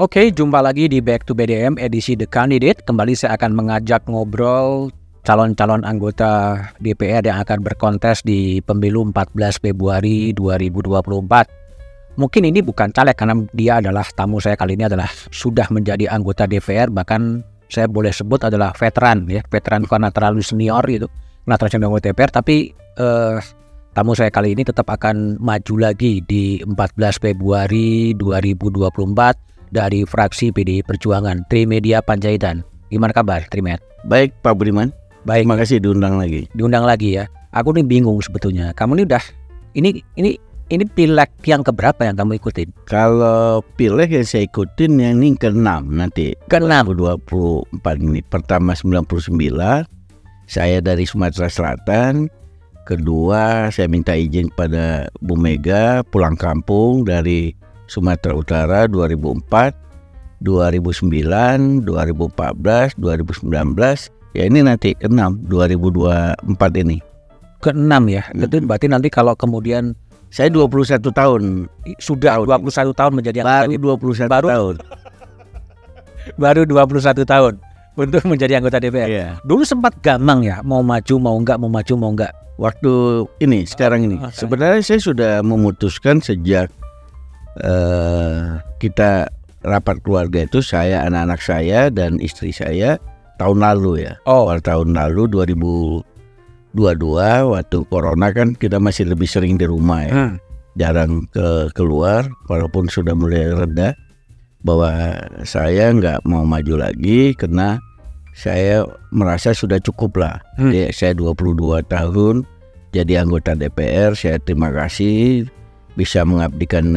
Oke, jumpa lagi di Back to BDM edisi The Candidate. Kembali saya akan mengajak ngobrol calon-calon anggota DPR yang akan berkontes di pemilu 14 Februari 2024. Mungkin ini bukan caleg karena dia adalah tamu saya kali ini adalah sudah menjadi anggota DPR bahkan saya boleh sebut adalah veteran ya, veteran karena terlalu senior gitu. Nah, terlalu anggota DPR tapi eh, tamu saya kali ini tetap akan maju lagi di 14 Februari 2024 dari fraksi PDI Perjuangan Trimedia Panjaitan. Gimana kabar Trimed? Baik Pak Budiman. Baik. Terima kasih diundang lagi. Diundang lagi ya. Aku nih bingung sebetulnya. Kamu ini udah ini ini ini pileg yang keberapa yang kamu ikutin? Kalau pileg yang saya ikutin yang ini ke-6 nanti. Ke-6. 2024 ini. Pertama 99 saya dari Sumatera Selatan. Kedua saya minta izin pada Bu Mega pulang kampung dari Sumatera Utara 2004, 2009, 2014, 2019. Ya ini nanti ke-6 2024 ini. Ke-6 ya. Itu berarti nanti kalau kemudian Saya 21 tahun. sudah 21 tahun menjadi Baru anggota 21 Baru- tahun. baru 21 tahun untuk menjadi anggota DPR. Iya. Dulu sempat gamang ya, mau maju mau enggak, mau maju mau enggak. Waktu ini sekarang ini Ah, ah, sebenarnya saya sudah memutuskan sejak eh kita rapat keluarga itu saya anak-anak saya dan istri saya tahun lalu ya Oh, awal tahun lalu 2022 waktu corona kan kita masih lebih sering di rumah ya hmm. jarang ke keluar walaupun sudah mulai reda bahwa saya nggak mau maju lagi karena saya merasa sudah cukup lah. Hmm. Jadi saya 22 tahun jadi anggota DPR. Saya terima kasih bisa mengabdikan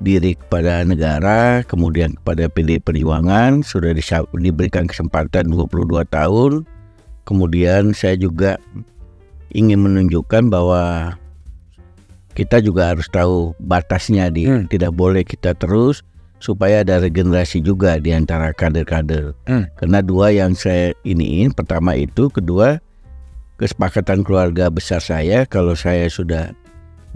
diri kepada negara, kemudian kepada PD Perjuangan sudah diberikan kesempatan 22 tahun. Kemudian saya juga ingin menunjukkan bahwa kita juga harus tahu batasnya di Hmm. tidak boleh kita terus supaya ada regenerasi juga di antara kader-kader. Hmm. Karena dua yang saya iniin, pertama itu, kedua kesepakatan keluarga besar saya kalau saya sudah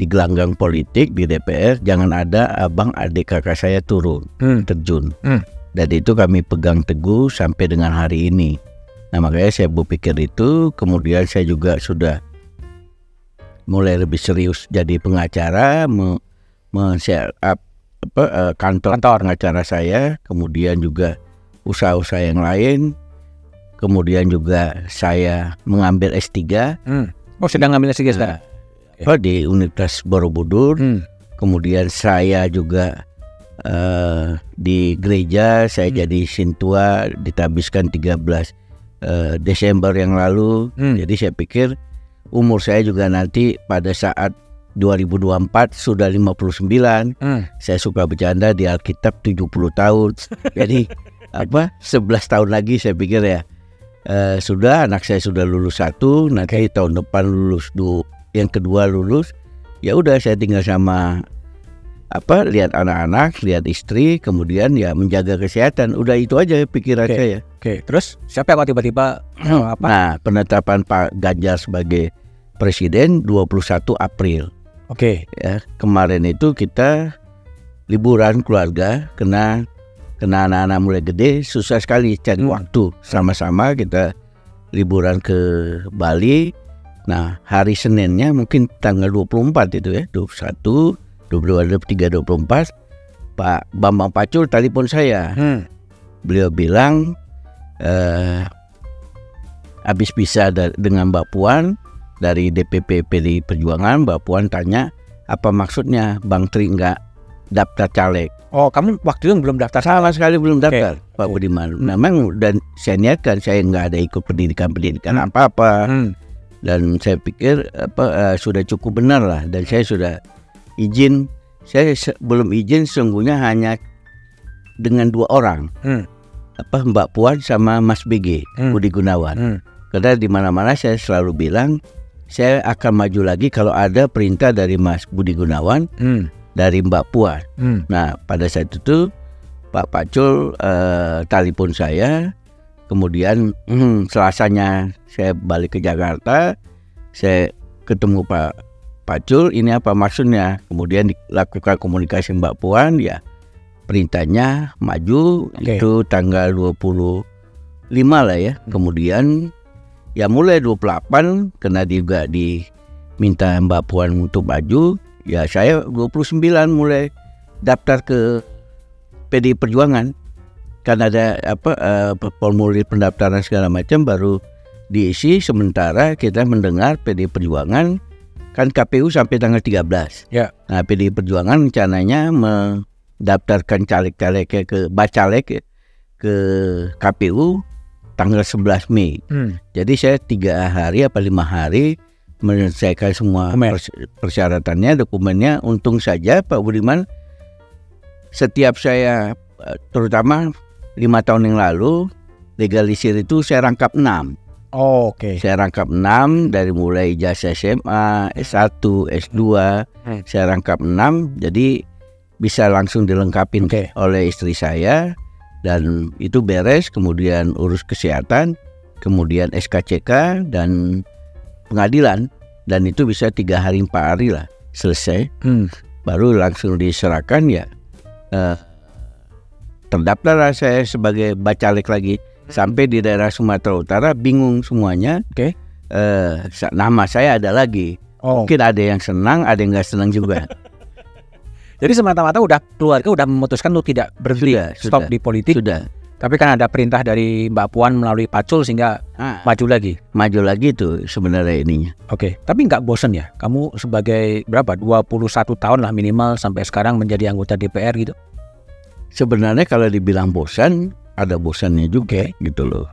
di gelanggang politik di DPR jangan ada abang adik kakak saya turun Hmm. terjun. Hmm. Dan itu kami pegang teguh sampai dengan hari ini. Nah makanya saya berpikir itu, kemudian saya juga sudah mulai lebih serius jadi pengacara, me, share up apa, eh, kantor, Kantor. pengacara saya, kemudian juga usaha-usaha yang lain, kemudian juga saya mengambil S3 Hmm. Oh, sedang ngambil S3 sekarang. Apa, di Universitas Borobudur, Hmm. kemudian saya juga eh, di gereja saya Hmm. jadi sintua ditabiskan 13 eh, Desember yang lalu Hmm. jadi saya pikir umur saya juga nanti pada saat 2024 sudah 59 Hmm. saya suka bercanda di Alkitab 70 tahun jadi apa 11 tahun lagi saya pikir ya eh, sudah anak saya sudah lulus satu nanti tahun depan lulus du yang kedua lulus ya udah saya tinggal sama apa lihat anak-anak lihat istri kemudian ya menjaga kesehatan udah itu aja pikiran Oke. saya Oke, terus siapa yang kok tiba-tiba apa? nah penetapan Pak Ganjar sebagai presiden 21 April Oke. ya kemarin itu kita liburan keluarga kena kena anak-anak mulai gede susah sekali cari Hmm. waktu sama-sama kita liburan ke Bali nah hari Seninnya mungkin tanggal 24 itu ya 21 22 23 24 Pak Bambang Pacul telepon saya Hmm. beliau bilang eh, habis da- dengan Mbak Puan dari DPP PDI Perjuangan Mbak Puan tanya apa maksudnya Bang Tri nggak daftar caleg Oh, kamu waktu itu belum daftar sama sekali belum daftar Pak oke. Budiman Hmm. memang dan saya niatkan saya nggak ada ikut pendidikan-pendidikan apa-apa Hmm. Dan saya pikir apa eh, sudah cukup benar lah dan saya sudah izin saya se- belum izin sesungguhnya hanya dengan dua orang Hmm. apa Mbak Puan sama Mas BG Hmm. Budi Gunawan Hmm. karena di mana-mana saya selalu bilang saya akan maju lagi kalau ada perintah dari Mas Budi Gunawan Hmm. dari Mbak Puan Hmm. nah pada saat itu Pak Pacul eh, telepon saya kemudian hmm, selasanya saya balik ke Jakarta saya ketemu Pak Pacul ini apa maksudnya kemudian dilakukan komunikasi Mbak Puan ya perintahnya maju Oke. itu tanggal 25 lah ya. Kemudian ya mulai 28 karena juga diminta Mbak Puan untuk maju, ya saya 29 mulai daftar ke PD Perjuangan. Kan ada apa eh, formulir pendaftaran segala macam baru diisi sementara kita mendengar PD Perjuangan kan KPU sampai tanggal 13. Ya. Nah, PD Perjuangan rencananya mendaftarkan caleg-calegnya ke bacalek ya, ke KPU tanggal 11 Mei. Hmm. Jadi saya tiga hari apa lima hari menyelesaikan semua pers- persyaratannya, dokumennya. Untung saja Pak Budiman, setiap saya eh, terutama lima tahun yang lalu legalisir itu saya rangkap enam. Oh, Oke. Saya rangkap enam dari mulai ijazah SMA, S1, S2, Hmm. saya rangkap enam. Jadi bisa langsung dilengkapin Oke. oleh istri saya dan itu beres. Kemudian urus kesehatan, kemudian SKCK dan pengadilan dan itu bisa tiga hari empat hari lah selesai. Hmm. Baru langsung diserahkan ya. Eh, terdaftarlah saya sebagai bacalek lagi sampai di daerah Sumatera Utara bingung semuanya. Oke. Eh, sa- nama saya ada lagi. Oh. Mungkin ada yang senang, ada yang nggak senang juga. Jadi semata-mata udah keluarga udah memutuskan untuk tidak berhenti Sudah, stop sudah. di politik. Sudah. Tapi kan ada perintah dari Mbak Puan melalui Pacul sehingga Ah, maju lagi. maju lagi tuh sebenarnya ininya. Oke, tapi nggak bosen ya? Kamu sebagai berapa? 21 tahun lah minimal sampai sekarang menjadi anggota DPR gitu. Sebenarnya kalau dibilang bosan, ada bosannya juga gitu loh.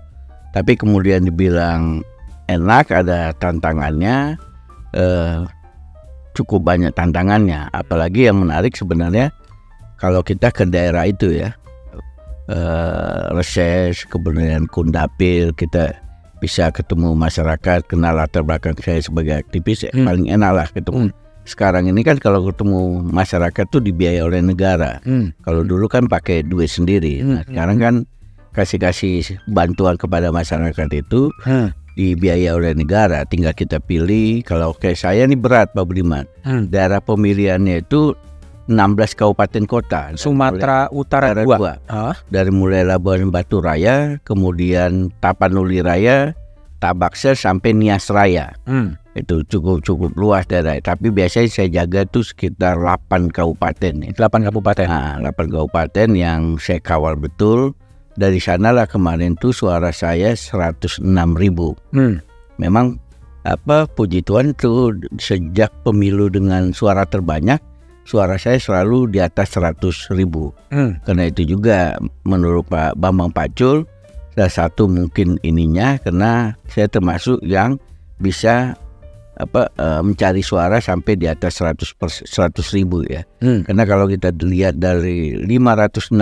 Tapi kemudian dibilang enak, ada tantangannya. Eh, cukup banyak tantangannya. Apalagi yang menarik sebenarnya kalau kita ke daerah itu ya, eh, reses, kemudian kundapil, kita bisa ketemu masyarakat, kenal latar belakang saya sebagai aktivis, ya, Hmm. paling enak lah ketemu. Sekarang ini kan kalau ketemu masyarakat tuh dibiayai oleh negara. Hmm. Kalau dulu kan pakai duit sendiri. Nah, Hmm, sekarang kan kasih-kasih bantuan kepada masyarakat itu Hmm. dibiayai oleh negara. Tinggal kita pilih. Kalau kayak saya ini berat Pak Budiman. Hmm. Daerah pemilihannya itu 16 kabupaten kota. Sumatera Utara Utara 2. dua. Ah, Dari mulai Labuan Batu Raya, kemudian Tapanuli Raya, Tabakser sampai Nias Raya. hmm. Itu cukup cukup luas daerah. Tapi biasanya saya jaga tuh sekitar 8 kabupaten. ya. 8 kabupaten. Nah, 8 kabupaten yang saya kawal betul. Dari sanalah kemarin tuh suara saya 106 ribu. Hmm. Memang apa puji Tuhan tuh sejak pemilu dengan suara terbanyak, suara saya selalu di atas 100 ribu. Hmm. Karena itu juga menurut Pak Bambang Pacul, salah satu mungkin ininya karena saya termasuk yang bisa apa eh, mencari suara sampai di atas 100 pers- 100 ribu ya. Hmm. Karena kalau kita lihat dari 560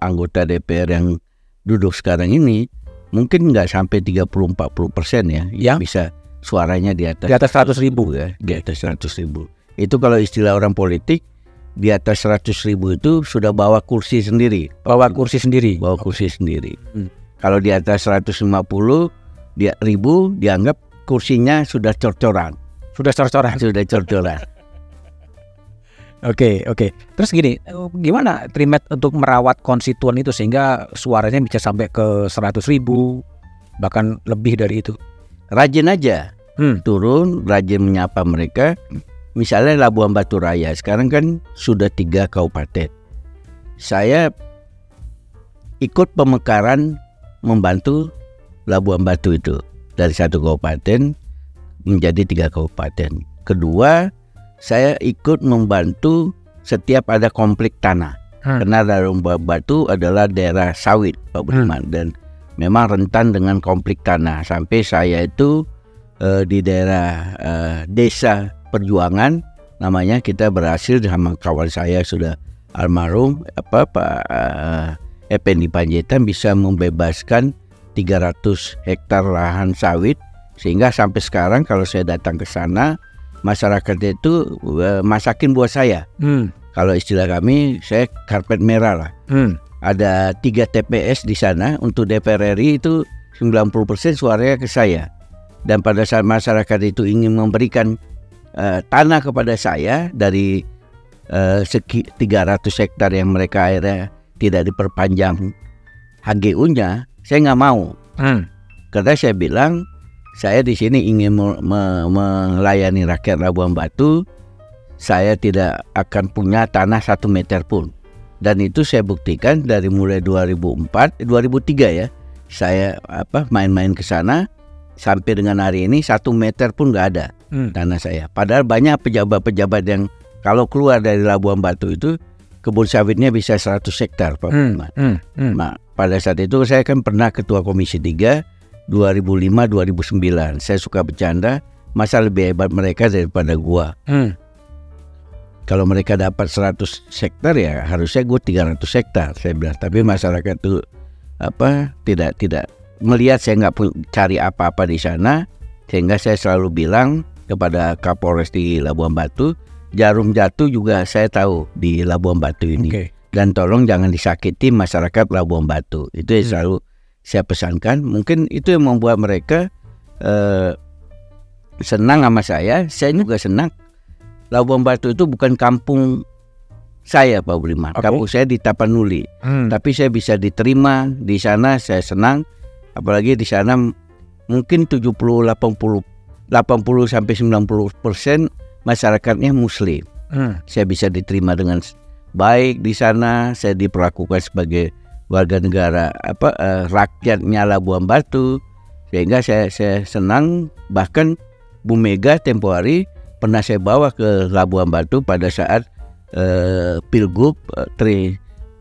anggota DPR yang duduk sekarang ini, mungkin nggak sampai 30-40 persen ya, yang bisa suaranya di atas Di atas 100 ribu. ya, di atas 100 ribu. Itu kalau istilah orang politik, di atas 100 ribu itu sudah bawa kursi sendiri, Bawa kursi sendiri. bawa kursi sendiri. Hmm. Kalau di atas 150 dia ribu dianggap kursinya sudah cor-coran, Sudah cor-coran. sudah cor-coran. Oke, oke. Terus gini, gimana Trimet untuk merawat konstituen itu sehingga suaranya bisa sampai ke 100 ribu, bahkan lebih dari itu? Rajin aja, Hmm. turun, rajin menyapa mereka. Misalnya Labuan Batu Raya, sekarang kan sudah tiga kabupaten. Saya ikut pemekaran membantu Labuan Batu itu dari satu kabupaten menjadi tiga kabupaten. Kedua, saya ikut membantu setiap ada konflik tanah. Hmm. Karena Labuan Batu adalah daerah sawit, Pak Budiman, dan memang rentan dengan konflik tanah. Sampai saya itu eh, di daerah eh, desa perjuangan namanya kita berhasil sama kawan saya sudah almarhum apa Pak eh, Effendi Panjaitan bisa membebaskan 300 hektar lahan sawit sehingga sampai sekarang kalau saya datang ke sana masyarakat itu eh, masakin buat saya Hmm. kalau istilah kami saya karpet merah lah Hmm. ada tiga TPS di sana untuk DPR RI itu 90% suaranya ke saya dan pada saat masyarakat itu ingin memberikan eh, tanah kepada saya dari eh, seki 300 hektar yang mereka akhirnya tidak diperpanjang HGU-nya, saya nggak mau. Hmm. Karena saya bilang saya di sini ingin me- me- melayani rakyat Labuan Batu, saya tidak akan punya tanah satu meter pun. Dan itu saya buktikan dari mulai 2004, eh, 2003 ya, saya apa main-main ke sana sampai dengan hari ini satu meter pun nggak ada Hmm. tanah saya. Padahal banyak pejabat-pejabat yang kalau keluar dari Labuan Batu itu kebun sawitnya bisa 100 hektar, Pak Hmm. Hmm. Hmm. Nah, pada saat itu saya kan pernah ketua Komisi 3 2005-2009. Saya suka bercanda, masa lebih hebat mereka daripada gua. Hmm. Kalau mereka dapat 100 hektar ya harusnya gue 300 hektar saya bilang. Tapi masyarakat itu apa tidak tidak melihat saya nggak cari apa-apa di sana sehingga saya selalu bilang kepada Kapolres di Labuan Batu jarum jatuh juga saya tahu di Labuan Batu ini Oke. Dan tolong jangan disakiti masyarakat Labuan Batu. Itu yang Hmm. selalu saya pesankan. Mungkin itu yang membuat mereka eh, senang sama saya. Saya juga senang. Labuan Batu itu bukan kampung saya, Pak Budiman. Oke. Kampung saya di Tapanuli. Hmm. Tapi saya bisa diterima di sana. Saya senang. Apalagi di sana mungkin 70 80 80 sampai 90 persen masyarakatnya Muslim Hmm. saya bisa diterima dengan baik di sana saya diperlakukan sebagai warga negara apa eh, rakyatnya Labuan Batu. Sehingga saya saya senang bahkan Bu Mega tempo hari pernah saya bawa ke Labuan Batu pada saat eh, Pilgub eh, Tri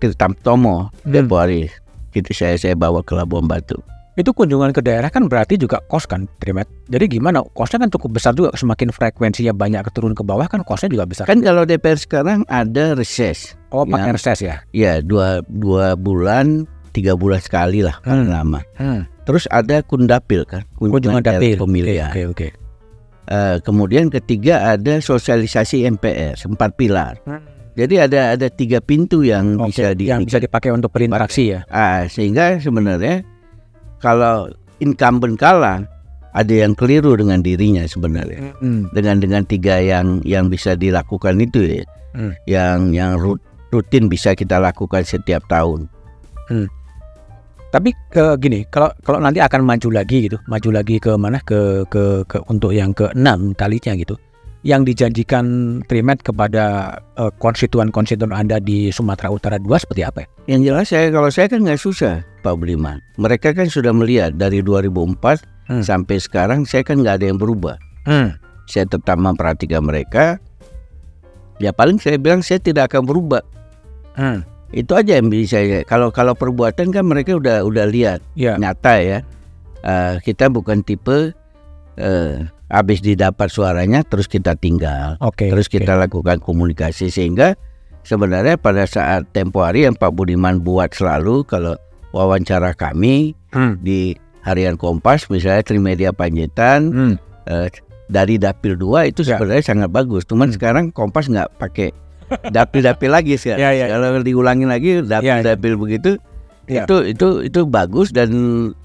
Tirtamtomo Hmm. tempo hari. Itu saya saya bawa ke Labuan Batu Itu kunjungan ke daerah kan berarti juga kos kan, Trimet. Jadi gimana? Kosnya kan cukup besar juga. Semakin frekuensinya banyak keturun ke bawah kan kosnya juga besar. kan kalau DPR sekarang ada reses oh, pakai yang- reses ya. ya dua dua bulan tiga bulan sekali lah Hmm. lama Hmm. Terus ada kundapil kan, Kunjungan dapil. pemilihan. Oke, oke. Eh, kemudian ketiga ada sosialisasi MPR, empat pilar. Jadi ada ada tiga pintu yang Oke, bisa di yang bisa dipakai untuk berinteraksi ya. Ah, sehingga sebenarnya kalau incumbent kalah ada yang keliru dengan dirinya sebenarnya. Hmm. Dengan dengan tiga yang yang bisa dilakukan itu ya, Hmm. yang yang rut- rutin bisa kita lakukan setiap tahun. Tapi ke gini, kalau kalau nanti akan maju lagi gitu, maju lagi ke mana ke ke, ke untuk yang keenam kalinya gitu. Yang dijanjikan Trimet kepada eh, konstituen-konstituen Anda di Sumatera Utara 2 seperti apa ya? Yang jelas saya kalau saya kan nggak susah Pak Budiman. Mereka kan sudah melihat dari 2004 Hmm. sampai sekarang saya kan nggak ada yang berubah. Hmm. Saya tetap memperhatikan mereka. Ya paling saya bilang saya tidak akan berubah. Hmm. Itu aja yang bisa saya. Kalau kalau perbuatan kan mereka udah udah lihat Ya. nyata ya. Eh, kita bukan tipe eh, habis didapat suaranya terus kita tinggal. Oke. Terus kita lakukan komunikasi sehingga sebenarnya pada saat tempo hari yang Pak Budiman buat selalu kalau wawancara kami Hmm. di harian Kompas misalnya Trimedia Panjaitan Hmm. eh, dari Dapil 2 itu Ya. sebenarnya sangat bagus. Cuman Hmm. sekarang Kompas nggak pakai dapil-dapil lagi sih. Ya, ya. Kalau diulangin lagi Ya, ya. dapil-dapil begitu Ya. itu itu itu bagus dan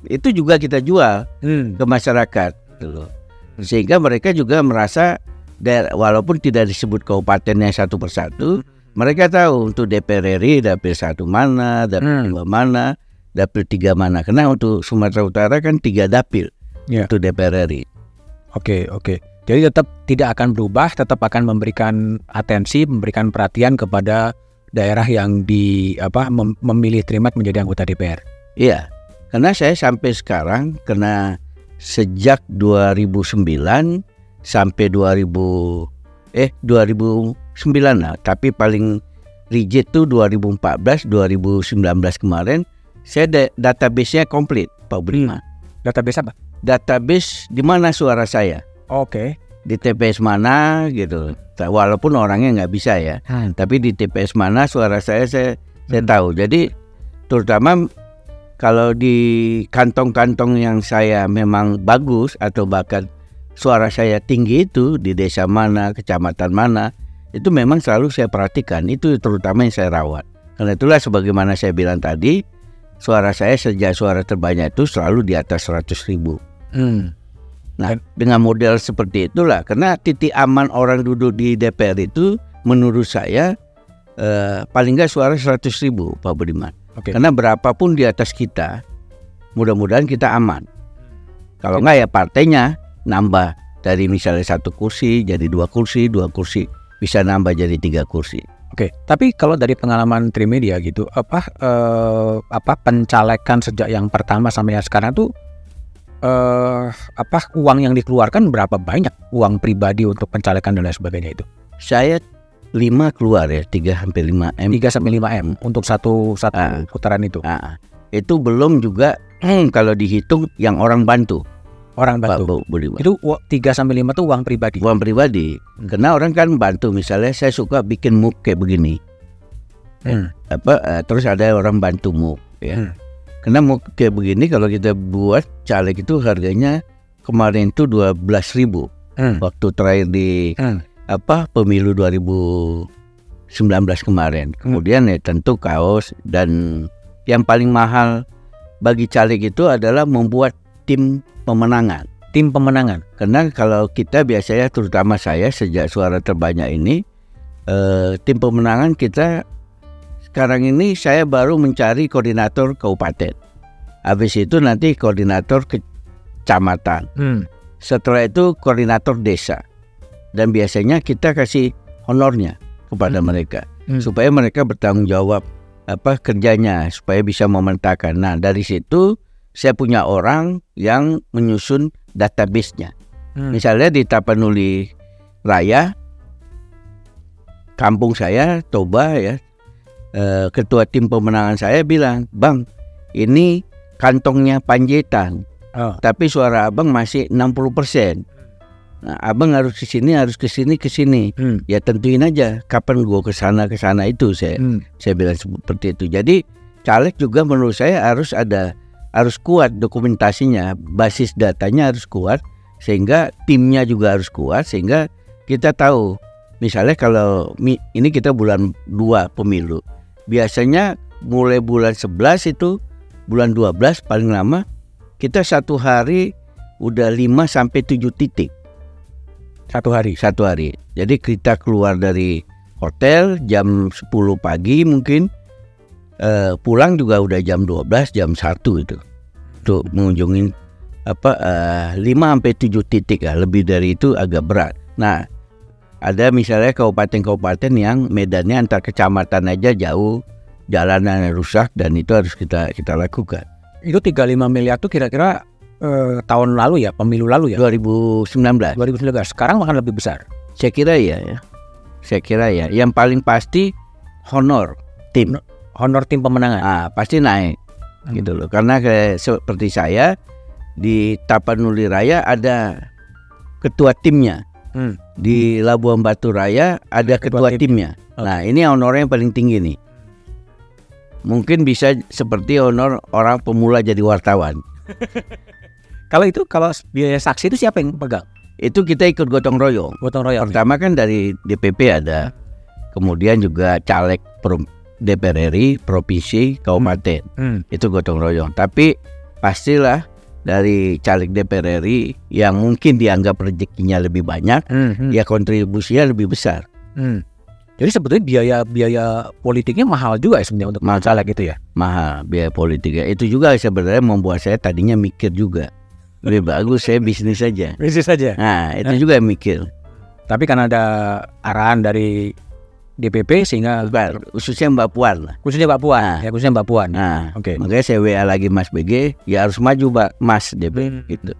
itu juga kita jual Hmm. ke masyarakat gitu loh. Sehingga mereka juga merasa daerah, walaupun tidak disebut kabupatennya satu persatu, mereka tahu untuk DPR RI dapil satu mana, dapil Hmm. dua mana, dapil tiga mana. Karena untuk Sumatera Utara kan tiga dapil Ya. untuk DPR RI. Oke, oke. Jadi tetap tidak akan berubah, tetap akan memberikan atensi, memberikan perhatian kepada daerah yang di apa mem- memilih Trimet menjadi anggota DPR. Iya, karena saya sampai sekarang kena sejak 2009 sampai 2000 eh 2009 lah, tapi paling rigid tuh 2014 2019 kemarin saya da- database-nya komplit Pak Budiman. Database apa? Database di mana suara saya, Oke. di TPS mana gitu. Walaupun orangnya nggak bisa ya, Hmm. tapi di TPS mana suara saya saya saya Hmm. tahu. Jadi terutama kalau di kantong-kantong yang saya memang bagus atau bahkan suara saya tinggi itu di desa mana, kecamatan mana, itu memang selalu saya perhatikan. Itu terutama yang saya rawat. Karena itulah sebagaimana saya bilang tadi, suara saya sejak suara terbanyak itu selalu di atas 100 ribu. Hmm. Nah, dengan model seperti itulah, karena titik aman orang duduk di DPR itu menurut saya eh, paling nggak suara 100 ribu Pak Budiman. Oke. Karena berapapun di atas kita, mudah-mudahan kita aman. Kalau nggak ya partainya nambah dari misalnya satu kursi jadi dua kursi, dua kursi bisa nambah jadi tiga kursi. Oke, tapi kalau dari pengalaman Trimedia gitu, apa eh, apa pencalekan sejak yang pertama sampai yang sekarang tuh eh apa uang yang dikeluarkan berapa banyak uang pribadi untuk pencalekan dan lain sebagainya itu? Saya lima keluar ya, tiga sampai lima m. 3 sampai 5 M untuk satu satu Ah. putaran itu. Ah, itu belum juga kalau dihitung yang orang bantu Orang Pak bantu. Bu- Budiman. Itu u- 3 sampai 5 tuh uang pribadi. Uang pribadi. Hmm. Karena orang kan bantu misalnya saya suka bikin muk kayak begini. Hmm. Apa eh, terus ada orang bantu muk ya. Hmm. Karena muk kayak begini kalau kita buat caleg itu harganya kemarin itu 12.000 ribu Hmm. waktu terakhir di Hmm. apa pemilu 2019 kemarin. Kemudian ya tentu kaos dan yang paling mahal bagi caleg itu adalah membuat tim pemenangan. Tim pemenangan. Karena kalau kita biasanya terutama saya sejak suara terbanyak ini eh, tim pemenangan kita sekarang ini saya baru mencari koordinator kabupaten. Habis itu nanti koordinator kecamatan. Hmm. Setelah itu koordinator desa. Dan biasanya kita kasih honornya kepada Hmm. mereka Hmm. supaya mereka bertanggung jawab apa kerjanya supaya bisa memetakan. Nah, dari situ saya punya orang yang menyusun database-nya. Hmm. Misalnya di Tapanuli Raya, kampung saya, Toba ya, eh, ketua tim pemenangan saya bilang, Bang, ini kantongnya Panjaitan, Oh. tapi suara abang masih 60%. Nah, abang harus ke sini, harus ke sini, ke sini. Hmm. Ya tentuin aja kapan gua ke sana ke sana itu saya Hmm. saya bilang seperti itu. Jadi caleg juga menurut saya harus ada harus kuat dokumentasinya, basis datanya harus kuat sehingga timnya juga harus kuat sehingga kita tahu misalnya kalau ini kita bulan 2 pemilu. Biasanya mulai bulan 11 itu bulan 12 paling lama kita satu hari udah 5 sampai 7 titik Satu hari. satu hari. Jadi kita keluar dari hotel jam 10 pagi mungkin eh, pulang juga udah jam 12 jam 1 itu untuk mengunjungi apa eh, 5 sampai 7 titik ya lebih dari itu agak berat. Nah ada misalnya kabupaten-kabupaten yang medannya antar kecamatan aja jauh jalanan rusak dan itu harus kita kita lakukan. Itu 35 miliar tuh kira-kira eh, tahun lalu ya, pemilu lalu ya. 2019 2019. Sekarang akan lebih besar. Saya kira ya, ya. Saya kira ya. Yang paling pasti honor tim. Honor tim pemenangan. Ah, pasti naik Hmm. gitu loh. Karena kayak seperti saya di Tapanuli Raya ada ketua timnya. Hmm. Di Labuan Batu Raya ada Ketua ketua, tim. timnya. Oke. Nah, ini honornya yang paling tinggi nih. Mungkin bisa seperti honor orang pemula jadi wartawan. Kalau itu kalau biaya saksi itu siapa yang pegang? Itu kita ikut gotong royong. Gotong royong. Pertama kan dari DPP ada, kemudian juga caleg DPR RI, provinsi, kabupaten. Hmm. Itu gotong royong. Tapi pastilah dari caleg DPR RI yang mungkin dianggap rezekinya lebih banyak, Hmm. Hmm. ya kontribusinya lebih besar. Hmm. Jadi sebetulnya biaya biaya politiknya mahal juga ya sebenarnya untuk Mahal. caleg itu ya. Mahal biaya politiknya. Itu juga sebenarnya membuat saya tadinya mikir juga. Lebih bagus saya bisnis saja. Bisnis saja. Nah, itu juga yang mikir. Tapi karena ada arahan dari DPP sehingga Bukan, khususnya Mbak Puan lah. khususnya Mbak Puan, Nah. ya khususnya Mbak Puan. Nah, Oke. makanya saya WA lagi Mas BG, ya harus maju Mbak Mas DP Hmm. gitu.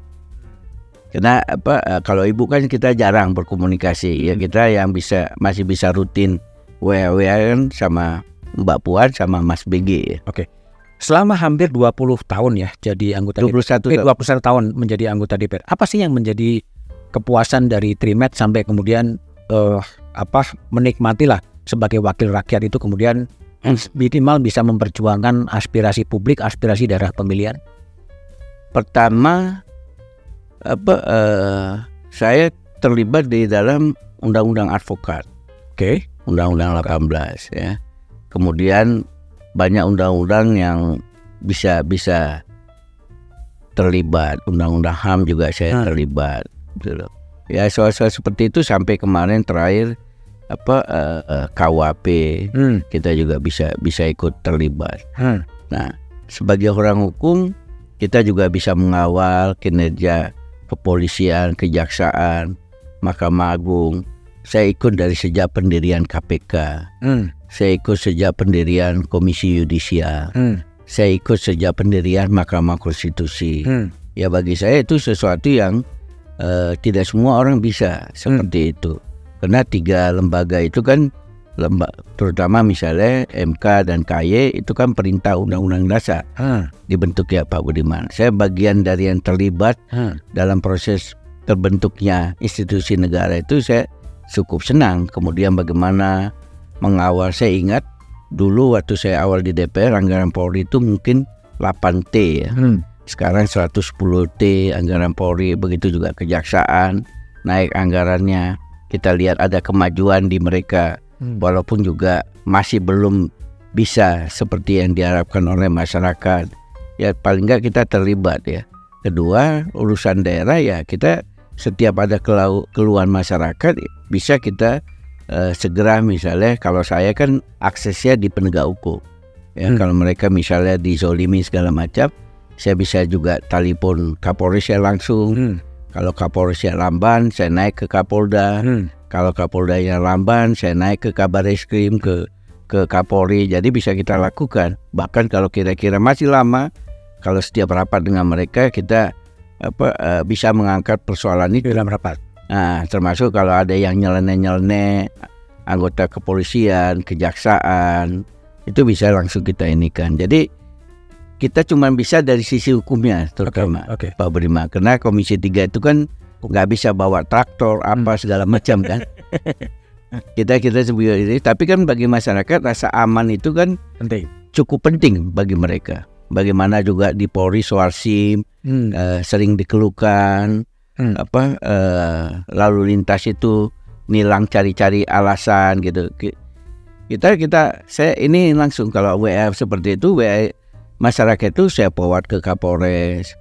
Karena apa eh, kalau ibu kan kita jarang berkomunikasi, ya kita yang bisa masih bisa rutin WA WA kan sama Mbak Puan sama Mas BG ya. Selama hampir 20 tahun ya jadi anggota DPR. 21 Eh, tahun. 21 tahun menjadi anggota DPR. Apa sih yang menjadi kepuasan dari Trimet sampai kemudian eh, apa menikmati lah sebagai wakil rakyat itu kemudian minimal bisa memperjuangkan aspirasi publik, aspirasi daerah pemilihan. Pertama apa eh, saya terlibat di dalam undang-undang advokat. Oke. Undang-Undang 18 ya. Kemudian banyak undang-undang yang bisa bisa terlibat. Undang-undang HAM juga saya Hmm. terlibat gitu loh. Ya soal-soal seperti itu sampai kemarin terakhir apa eh, eh, KWP Hmm. kita juga bisa bisa ikut terlibat. Hmm. Nah, sebagai orang hukum kita juga bisa mengawal kinerja kepolisian, kejaksaan, Mahkamah Agung. Saya ikut dari sejak pendirian KPK. Hmm. Saya ikut sejak pendirian Komisi Yudisial. Hmm. Saya ikut sejak pendirian Mahkamah Konstitusi. Hmm. Ya bagi saya itu sesuatu yang eh, tidak semua orang bisa seperti itu. Karena tiga lembaga itu kan lemba, terutama misalnya MK dan KY itu kan perintah undang-undang dasar Hmm. dibentuk ya Pak Budiman. Saya bagian dari yang terlibat Hmm. dalam proses terbentuknya institusi negara itu saya cukup senang. Kemudian bagaimana mengawal saya ingat dulu waktu saya awal di DPR anggaran Polri itu mungkin 8T ya. Hmm. Sekarang 110T anggaran Polri, begitu juga kejaksaan naik anggarannya. Kita lihat ada kemajuan di mereka Hmm. walaupun juga masih belum bisa seperti yang diharapkan oleh masyarakat. Ya paling nggak kita terlibat ya. Kedua, urusan daerah ya kita setiap ada kelau- keluhan masyarakat bisa kita eh, segera misalnya kalau saya kan aksesnya di penegak hukum. Ya Hmm. kalau mereka misalnya dizolimi segala macam, saya bisa juga telepon Kapolres saya langsung. Hmm. Kalau Kapolresnya lamban, saya naik ke Kapolda. Hmm. Kalau Kapoldanya lamban, saya naik ke Kabar Eskrim ke ke Kapolri. Jadi bisa kita lakukan. Bahkan kalau kira-kira masih lama, kalau setiap rapat dengan mereka kita apa eh, bisa mengangkat persoalan itu. Dalam rapat. Nah, termasuk kalau ada yang nyeleneh-nyeleneh anggota kepolisian, kejaksaan, itu bisa langsung kita inikan. Jadi kita cuma bisa dari sisi hukumnya terutama. Oke. Pak Budiman karena Komisi 3 itu kan nggak bisa bawa traktor apa segala macam kan kita kita sebagai ini tapi kan bagi masyarakat rasa aman itu kan Penting. cukup penting bagi mereka bagaimana juga di Polri soal SIM Hmm. eh, sering dikeluhkan Hmm. apa eh, lalu lintas itu nilang cari-cari alasan gitu Ki- kita kita saya ini langsung kalau WA seperti itu WA masyarakat itu saya forward ke Kapolres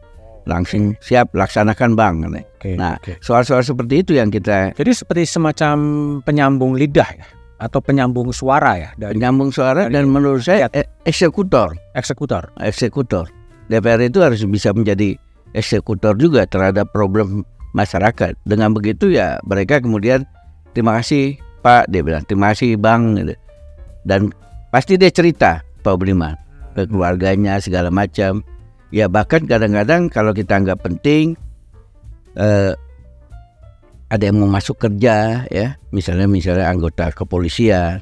langsung siap laksanakan bang. Oke. Nah, soal-soal seperti itu yang kita Jadi seperti semacam penyambung lidah ya atau penyambung suara ya dari nyambung suara dan menurut saya e- eksekutor, eksekutor. eksekutor. DPR itu harus bisa menjadi eksekutor juga terhadap problem masyarakat. Dengan begitu ya mereka kemudian terima kasih Pak, dia bilang terima kasih Bang, gitu. dan pasti dia cerita Pak Budiman ke keluarganya segala macam. Ya bahkan kadang-kadang kalau kita anggap penting eh, ada yang mau masuk kerja ya, misalnya misalnya anggota kepolisian,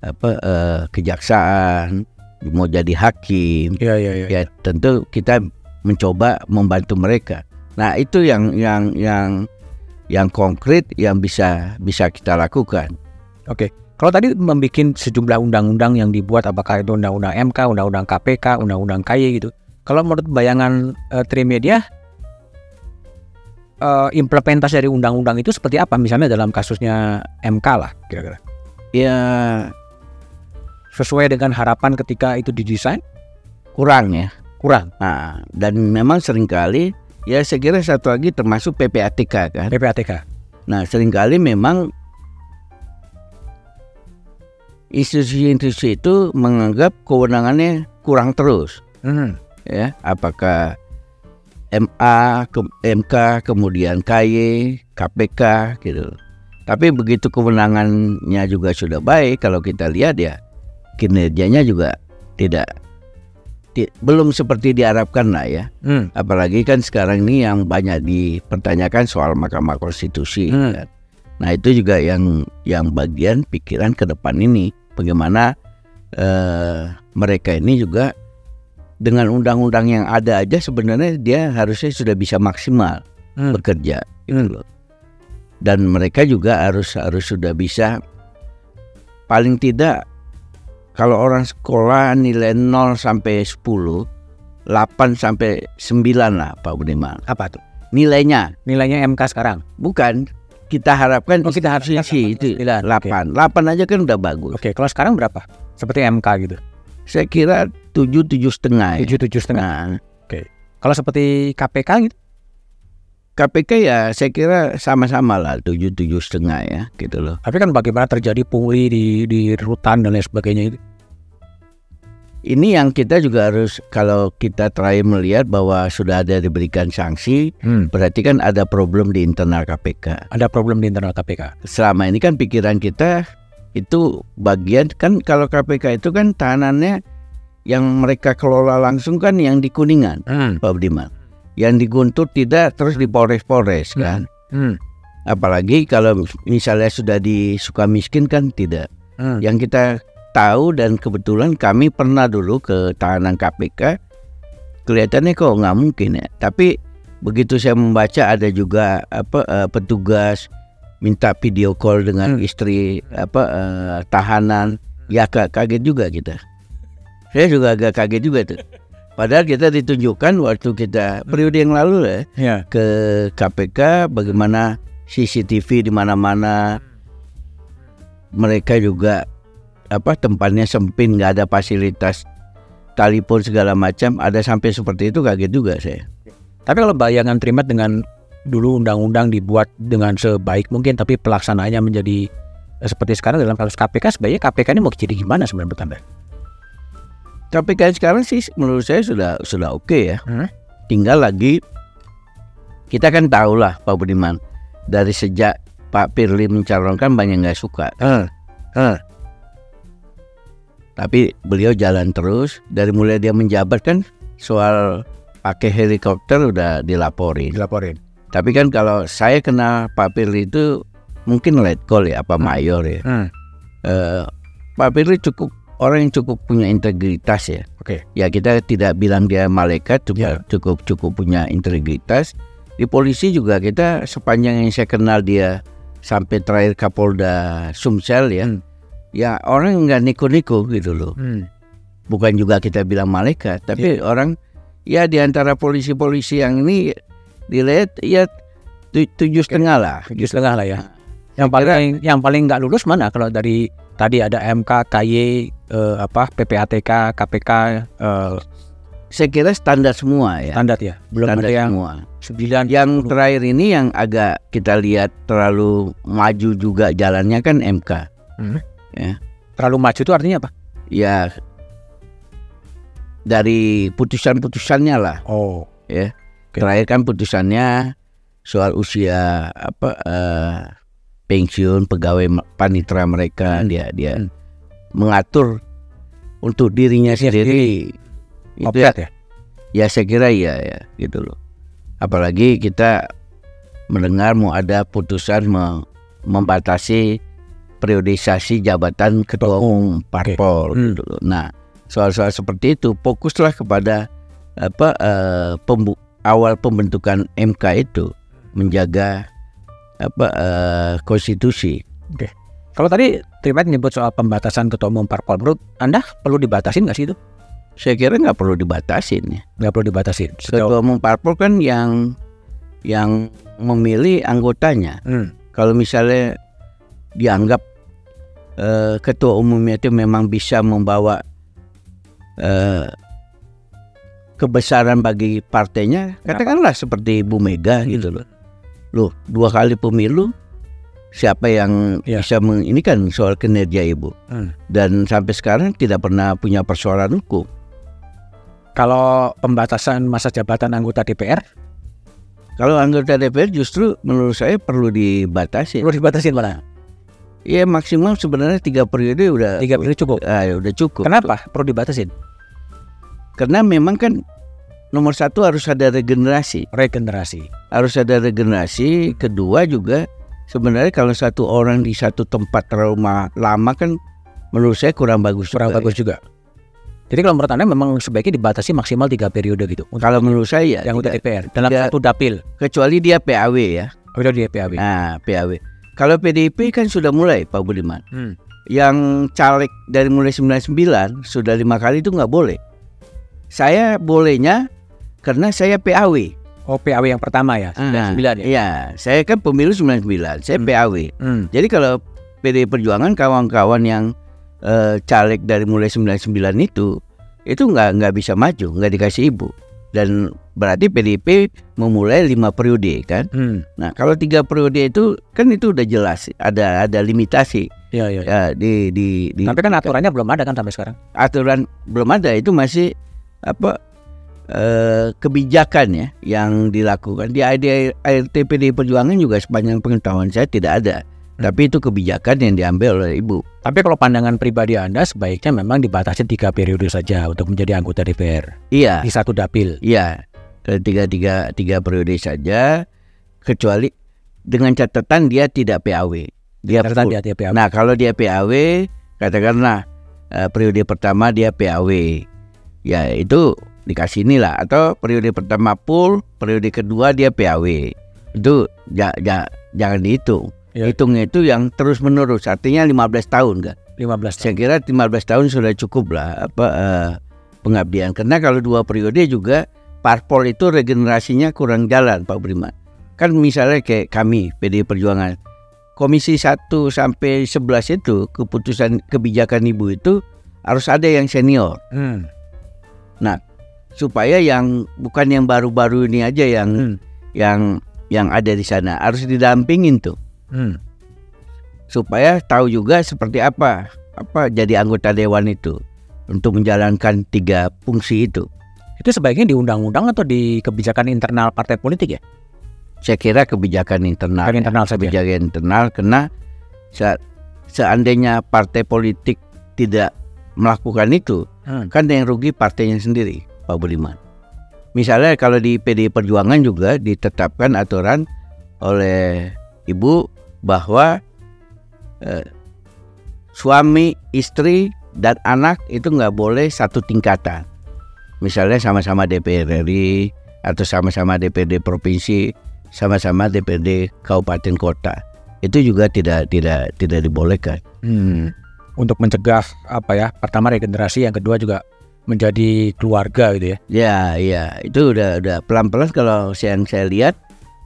apa eh, kejaksaan, mau jadi hakim, Iya iya iya. ya tentu kita mencoba membantu mereka. Nah itu yang yang yang yang konkret yang bisa bisa kita lakukan. Oke. Kalau tadi membuat sejumlah undang-undang yang dibuat apakah itu undang-undang MK, undang-undang KPK, undang-undang KY gitu. Kalau menurut bayangan eh, Trimedia eh, implementasi dari undang-undang itu seperti apa? Misalnya dalam kasusnya MK lah kira-kira. Ya Sesuai dengan harapan ketika itu didesain? kurang ya. Kurang. Nah dan memang sering kali ya saya kira satu lagi termasuk PPATK kan. PPATK. Nah sering kali memang institusi-institusi itu menganggap kewenangannya kurang terus. Hmm. ya apakah MA, ke- MK, kemudian KY, KPK gitu. Tapi begitu kewenangannya juga sudah baik kalau kita lihat ya kinerjanya juga tidak ti- belum seperti diharapkan lah ya. Hmm. Apalagi kan sekarang ini yang banyak dipertanyakan soal Mahkamah Konstitusi. Hmm. kan. Nah itu juga yang yang bagian pikiran ke depan ini bagaimana eh, mereka ini juga dengan undang-undang yang ada aja sebenarnya dia harusnya sudah bisa maksimal Hmm. bekerja gitu Hmm. loh. Dan mereka juga harus harus sudah bisa paling tidak kalau orang sekolah nilai 0 sampai 10 8 sampai 9 lah Pak Budiman. Apa tuh? Nilainya Nilainya MK sekarang. bukan kita harapkan Oh, kita harapkan institusi itu 9, 8. 8 aja kan udah bagus. Oke, kalau sekarang berapa? Seperti MK gitu. Saya kira 7 7 setengah. ya. Tujuh tujuh setengah. Nah, Kalau seperti KPK gitu? KPK ya saya kira sama-sama lah tujuh tujuh setengah ya gitu loh. Tapi kan bagaimana terjadi pungli di di rutan dan lain sebagainya itu? Ini yang kita juga harus kalau kita terakhir melihat bahwa sudah ada diberikan sanksi, Hmm. berarti kan ada problem di internal KPK. Ada problem di internal KPK. Selama ini kan pikiran kita itu bagian kan kalau KPK itu kan tahanannya yang mereka kelola langsung kan yang di Kuningan, Hmm. Pak Budiman. Yang di Guntur tidak terus di Polres-Polres kan. Hmm. Apalagi kalau misalnya sudah di Sukamiskin kan tidak. Hmm. Yang kita tahu dan kebetulan kami pernah dulu ke tahanan KPK kelihatannya kok nggak mungkin ya. Tapi begitu saya membaca ada juga apa eh, petugas minta video call dengan Hmm. istri apa eh, tahanan. Ya ka- kaget juga kita. Saya juga agak kaget juga tuh. Padahal kita ditunjukkan waktu kita periode yang lalu ya Ya. ke KPK bagaimana CCTV di mana-mana. Mereka juga apa tempatnya sempit nggak ada fasilitas telepon segala macam ada sampai seperti itu kaget juga saya Tapi kalau bayangan Trimet dengan dulu undang-undang dibuat dengan sebaik mungkin tapi pelaksanaannya menjadi eh, seperti sekarang dalam kasus KPK sebenarnya KPK ini mau jadi gimana sebenarnya menurut Anda? KPK sekarang sih menurut saya sudah sudah oke ya Hmm. tinggal lagi kita kan tahu lah Pak Budiman dari sejak Pak Firly mencalonkan banyak nggak suka Hmm. Hmm. Tapi beliau jalan terus dari mulai dia menjabat kan soal pakai helikopter udah dilaporin Dilaporin. Tapi kan kalau saya kenal Pak Firly itu mungkin let call ya, apa mayor ya. Hmm. Eh, Pak Firly cukup orang yang cukup punya integritas ya. Oke. Ya kita tidak bilang dia malaikat, cukup cukup cukup punya integritas. Di polisi juga kita sepanjang yang saya kenal dia sampai terakhir Kapolda Sumsel ya. Hmm. Ya orang nggak niko-niko gitu loh. Hmm. Bukan juga kita bilang malaikat, tapi orang ya di antara polisi-polisi yang ini dilihat ya tu- tujuh setengah lah. Tujuh setengah lah ya. Yang paling yang paling nggak lulus mana kalau dari tadi ada MK, KY, eh, apa PPATK, KPK, eh, Saya kira standar semua ya. standar ya. Belum standar ada yang semua. sembilan. Yang terakhir ini yang agak kita lihat terlalu maju juga jalannya kan MK. Terlalu maju itu artinya apa? Ya dari putusan-putusannya lah. Oh. Ya. Oke. Terakhir kan putusannya soal usia apa eh, pensiun pegawai panitera mereka Hmm. dia dia Hmm. mengatur untuk dirinya sendiri. Itu ya, Opet ya. ya saya kira iya ya gitu loh. Apalagi kita mendengar mau ada putusan me- membatasi periodisasi jabatan ketua umum parpol Hmm. gitu. Nah, soal-soal seperti itu fokuslah kepada apa eh, pembu- awal pembentukan MK itu menjaga apa eh, konstitusi. Kalau tadi Trimet nyebut soal pembatasan ketua umum parpol, menurut Anda perlu dibatasin nggak sih itu? Saya kira nggak perlu dibatasin ya. Nggak perlu dibatasin. Sejauh, Ketua umum parpol kan yang yang memilih anggotanya. Hmm. Kalau misalnya dianggap eh, ketua umumnya itu memang bisa membawa eh, kebesaran bagi partainya, katakanlah seperti Bu Mega gitu loh. Loh, dua kali pemilu siapa yang Ya. bisa meng, ini kan soal kinerja Ibu. Hmm. Dan sampai sekarang tidak pernah punya persoalan hukum. Kalau pembatasan masa jabatan anggota DPR Kalau anggota DPR justru menurut saya perlu dibatasi. perlu dibatasin mana? Ya maksimal sebenarnya tiga periode udah Tiga periode cukup. ah, udah cukup. Kenapa perlu dibatasin? Karena memang kan nomor satu harus ada regenerasi, Regenerasi. harus ada regenerasi. Kedua juga sebenarnya kalau satu orang di satu tempat terlalu ma- lama kan menurut saya kurang bagus. Kurang juga bagus juga. Jadi kalau menurut Anda memang sebaiknya dibatasi maksimal tiga periode gitu. ya. Kalau menurut saya yang tidak. DPR dalam tidak. satu dapil. kecuali dia PAW ya. Oh, itu di PAW. Nah PAW. Kalau PDIP kan sudah mulai Pak Budiman. Hmm. Yang caleg dari mulai 99 sudah lima kali itu nggak boleh. Saya bolehnya karena saya PAW. Oh PAW yang pertama ya, Ah, 99 ya. Iya, saya kan pemilu 99, saya Hmm. PAW. Hmm. Jadi kalau PDI Perjuangan kawan-kawan yang eh, caleg dari mulai 99 itu itu nggak nggak bisa maju, nggak dikasih ibu. Dan berarti PDIP memulai lima periode kan. Hmm. Nah kalau tiga periode itu kan itu udah jelas ada ada limitasi Ya, ya. ya di di, di Tapi kan aturannya belum ada kan sampai sekarang. aturan belum ada itu masih apa eh, kebijakan ya yang dilakukan di ART PD Perjuangan juga sepanjang pengetahuan saya tidak ada. Tapi itu kebijakan yang diambil oleh ibu. Tapi kalau pandangan pribadi Anda sebaiknya memang dibatasi tiga periode saja untuk menjadi anggota DPR Iya, di satu dapil. iya. Tiga tiga tiga periode saja, kecuali dengan catatan dia tidak PAW. Dia Catatan full. di ATP. Nah kalau dia PAW, katakanlah eh, periode pertama dia PAW, ya itu dikasih inilah. Atau periode pertama full, periode kedua dia PAW, itu ja, ja- jangan dihitung. Ya. Hitungnya itu yang terus menerus, artinya 15 tahun kan. 15 tahun. Saya kira 15 tahun sudah cukup lah apa eh, pengabdian. Karena kalau dua periode juga parpol itu regenerasinya kurang jalan Pak Budiman. Kan misalnya kayak kami PD Perjuangan Komisi 1 sampai 11 itu keputusan kebijakan Ibu itu harus ada yang senior Hmm. supaya yang bukan yang baru-baru ini aja yang Hmm. yang yang ada di sana harus didampingin tuh Hmm. supaya tahu juga seperti apa apa jadi anggota dewan itu untuk menjalankan tiga fungsi itu. Itu sebaiknya di undang-undang atau di kebijakan internal partai politik ya? Saya kira kebijakan internal, Kebijakan ya. internal saja. kebijakan internal karena se- seandainya partai politik tidak melakukan itu, Hmm. kan yang rugi partainya sendiri, Pak Budiman. Misalnya kalau di PDI Perjuangan juga ditetapkan aturan oleh Ibu bahwa eh, suami, istri, dan anak itu nggak boleh satu tingkatan. Misalnya sama-sama DPR RI atau sama-sama DPRD provinsi, sama-sama DPRD kabupaten kota. Itu juga tidak tidak tidak dibolehkan. Hmm. Untuk mencegah apa ya? Pertama regenerasi, yang kedua juga menjadi keluarga gitu ya. Ya, ya, itu udah udah pelan-pelan kalau yang saya lihat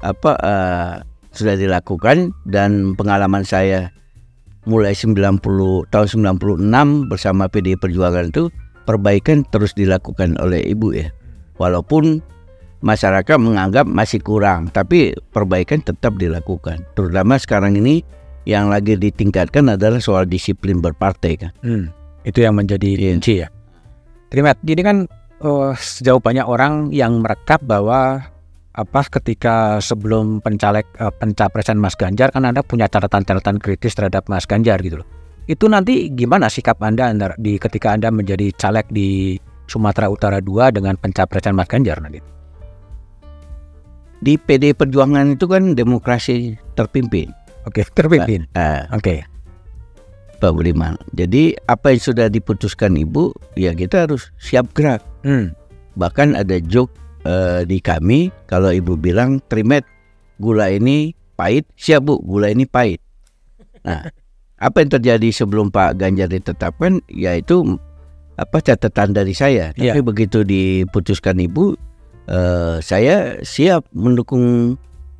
apa eh, sudah dilakukan dan pengalaman saya mulai 90 tahun 96 bersama PDI Perjuangan itu perbaikan terus dilakukan oleh Ibu ya. Walaupun masyarakat menganggap masih kurang, tapi perbaikan tetap dilakukan. Terutama sekarang ini yang lagi ditingkatkan adalah soal disiplin berpartai kan. Hmm. Itu yang menjadi Iya. kunci ya. Terima. Jadi kan eh, sejauh banyak orang yang merekap bahwa apa ketika sebelum pencalek eh, pencapresan Mas Ganjar kan Anda punya catatan-catatan kritis terhadap Mas Ganjar gitu loh. Itu nanti gimana sikap Anda di ketika Anda menjadi caleg di Sumatera Utara 2 dengan pencapresan Mas Ganjar nanti? Di PDI Perjuangan itu kan demokrasi terpimpin. Oke, terpimpin. Ah, Oke. Pak Budiman. Jadi apa yang sudah diputuskan Ibu, ya kita harus siap gerak. Hmm. Bahkan ada joke eh, di kami kalau Ibu bilang Trimet gula ini pahit, siap Bu, gula ini pahit. Nah, apa yang terjadi sebelum Pak Ganjar ditetapkan yaitu apa catatan dari saya. Tapi Iya. begitu diputuskan Ibu, eh, saya siap mendukung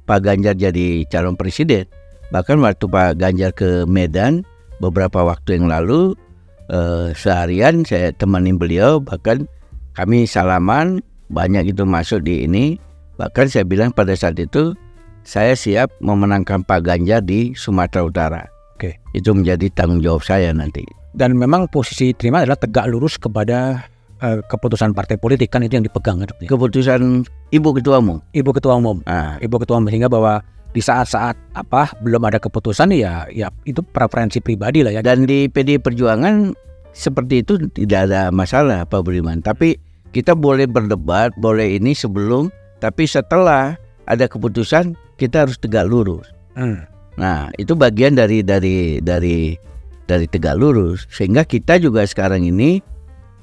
Pak Ganjar jadi calon presiden. Bahkan waktu Pak Ganjar ke Medan beberapa waktu yang lalu eh, seharian saya temani beliau bahkan kami salaman banyak itu masuk di ini bahkan saya bilang pada saat itu saya siap memenangkan Pak Ganjar di Sumatera Utara. Oke. Itu menjadi tanggung jawab saya nanti. Dan memang posisi terima adalah tegak lurus kepada eh, keputusan partai politik kan itu yang dipegang kan. Keputusan Ibu Ketua Umum. Ibu Ketua Umum. Ah, Ibu Ketua Umum sehingga bahwa di saat-saat apa belum ada keputusan ya ya itu preferensi pribadi lah ya. dan di PD Perjuangan seperti itu tidak ada masalah Pak Budiman. Tapi kita boleh berdebat, boleh ini sebelum, tapi setelah ada keputusan kita harus tegak lurus. Hmm. Nah, itu bagian dari dari dari dari tegak lurus sehingga kita juga sekarang ini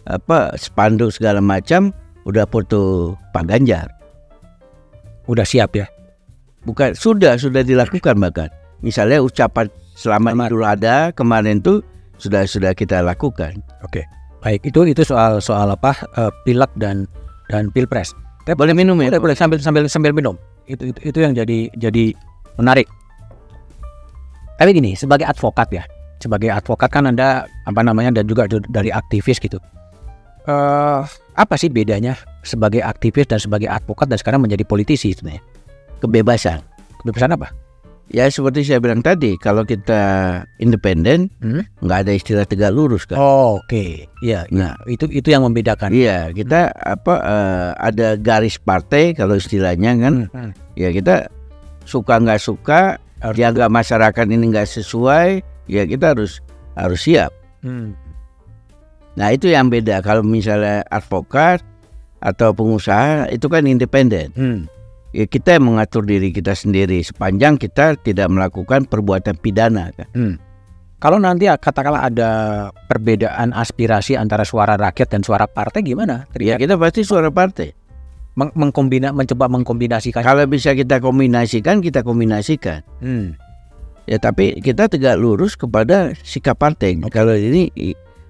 apa spanduk segala macam udah foto Pak Ganjar. Udah siap ya. Bukan sudah sudah dilakukan bahkan. Misalnya ucapan selamat Selamat. Idul Adha kemarin tuh sudah sudah kita lakukan. Oke. Baik, itu itu soal soal apa eh, pilek dan dan pilpres. Tapi Boleh minum ya? boleh boleh sambil sambil sambil minum. Itu itu, itu yang jadi jadi menarik. Tapi gini, sebagai advokat ya, sebagai advokat kan Anda apa namanya dan juga dari aktivis gitu. eh apa sih bedanya sebagai aktivis dan sebagai advokat dan sekarang menjadi politisi sebenarnya? Kebebasan. Kebebasan apa? Ya seperti saya bilang tadi, kalau kita independen, Hmm? nggak ada istilah tegak lurus kan. Oh, Oke, ya, Nah, itu itu yang membedakan. iya kita apa eh, ada garis partai kalau istilahnya kan. Hmm, hmm. Ya kita suka nggak suka, Harus- dianggap masyarakat ini nggak sesuai, ya kita harus harus siap. Hmm. Nah itu yang beda. Kalau misalnya advokat atau pengusaha itu kan independen. Hmm. Ya kita yang mengatur diri kita sendiri sepanjang kita tidak melakukan perbuatan pidana kan. Hmm. Kalau nanti katakanlah ada perbedaan aspirasi antara suara rakyat dan suara partai gimana? Ya kita pasti suara partai. Meng- mengkombina, mencoba mengkombinasikan. Kalau bisa kita kombinasikan, kita kombinasikan. Hmm. Ya tapi kita tegak lurus kepada sikap partai. Kalau ini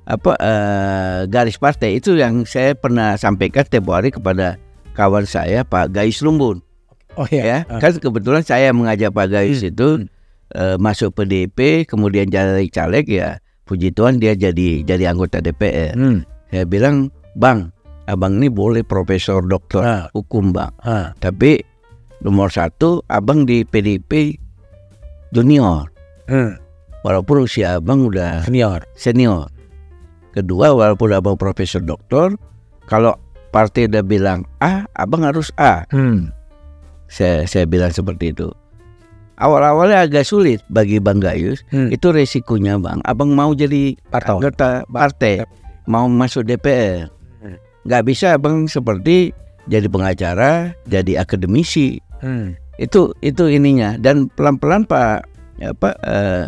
apa eh, garis partai itu yang saya pernah sampaikan tempo hari kepada kawan saya Pak Gais Lumbun. Oh Ya, Ah. kan kebetulan saya mengajak Pak Gais Hmm, itu eh, masuk PDIP, kemudian jadi caleg ya. Puji Tuhan dia jadi jadi anggota DPR. Hmm. Saya bilang, Bang, abang ini boleh profesor doktor Ah. hukum bang. Ah. Tapi nomor satu, abang di PDIP junior. Hmm. Walaupun usia abang udah Senior. senior. Kedua, walaupun abang profesor doktor, kalau partai udah bilang A, abang harus A. Hmm. Saya saya bilang seperti itu. Awal-awalnya agak sulit bagi Bang Gayus. Hmm. Itu resikonya Bang. Abang mau jadi Partai. anggota partai, mau masuk DPR. Hmm. Nggak bisa Bang seperti jadi pengacara, jadi akademisi. Hmm. Itu itu ininya. Dan pelan-pelan Pak apa eh,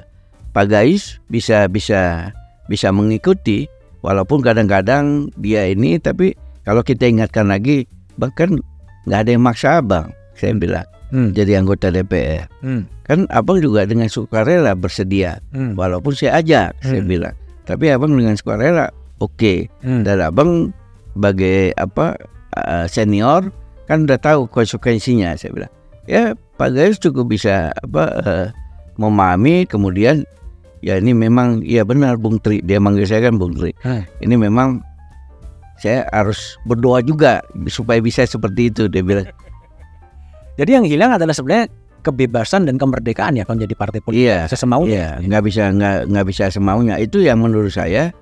Pak Gais bisa bisa bisa mengikuti walaupun kadang-kadang dia ini tapi kalau kita ingatkan lagi bahkan nggak ada yang maksa abang saya bilang Hmm. jadi anggota DPR Hmm. kan abang juga dengan sukarela bersedia Hmm. walaupun saya ajak saya Hmm. bilang tapi abang dengan sukarela oke Hmm. dan abang sebagai apa eh, senior kan udah tahu konsekuensinya saya bilang ya Pak Gayus cukup bisa apa eh, memahami kemudian ya ini memang ya benar Bung Tri dia manggil saya kan Bung Tri Hmm. ini memang saya harus berdoa juga supaya bisa seperti itu dia bilang Jadi yang hilang adalah sebenarnya kebebasan dan kemerdekaan ya kalau jadi partai politik. iya Sesemaunya. Iya, nggak bisa nggak nggak bisa semaunya. Itu yang menurut saya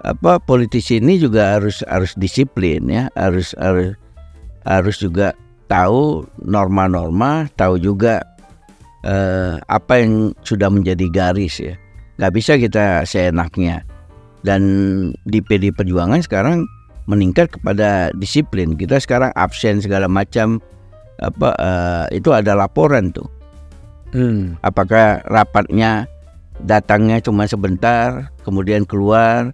apa politisi ini juga harus harus disiplin ya, harus harus harus juga tahu norma-norma, tahu juga eh, apa yang sudah menjadi garis ya. Nggak bisa kita seenaknya. Dan di PD Perjuangan sekarang meningkat kepada disiplin. Kita sekarang absen segala macam apa eh, itu ada laporan tuh. Hmm. apakah rapatnya datangnya cuma sebentar kemudian keluar?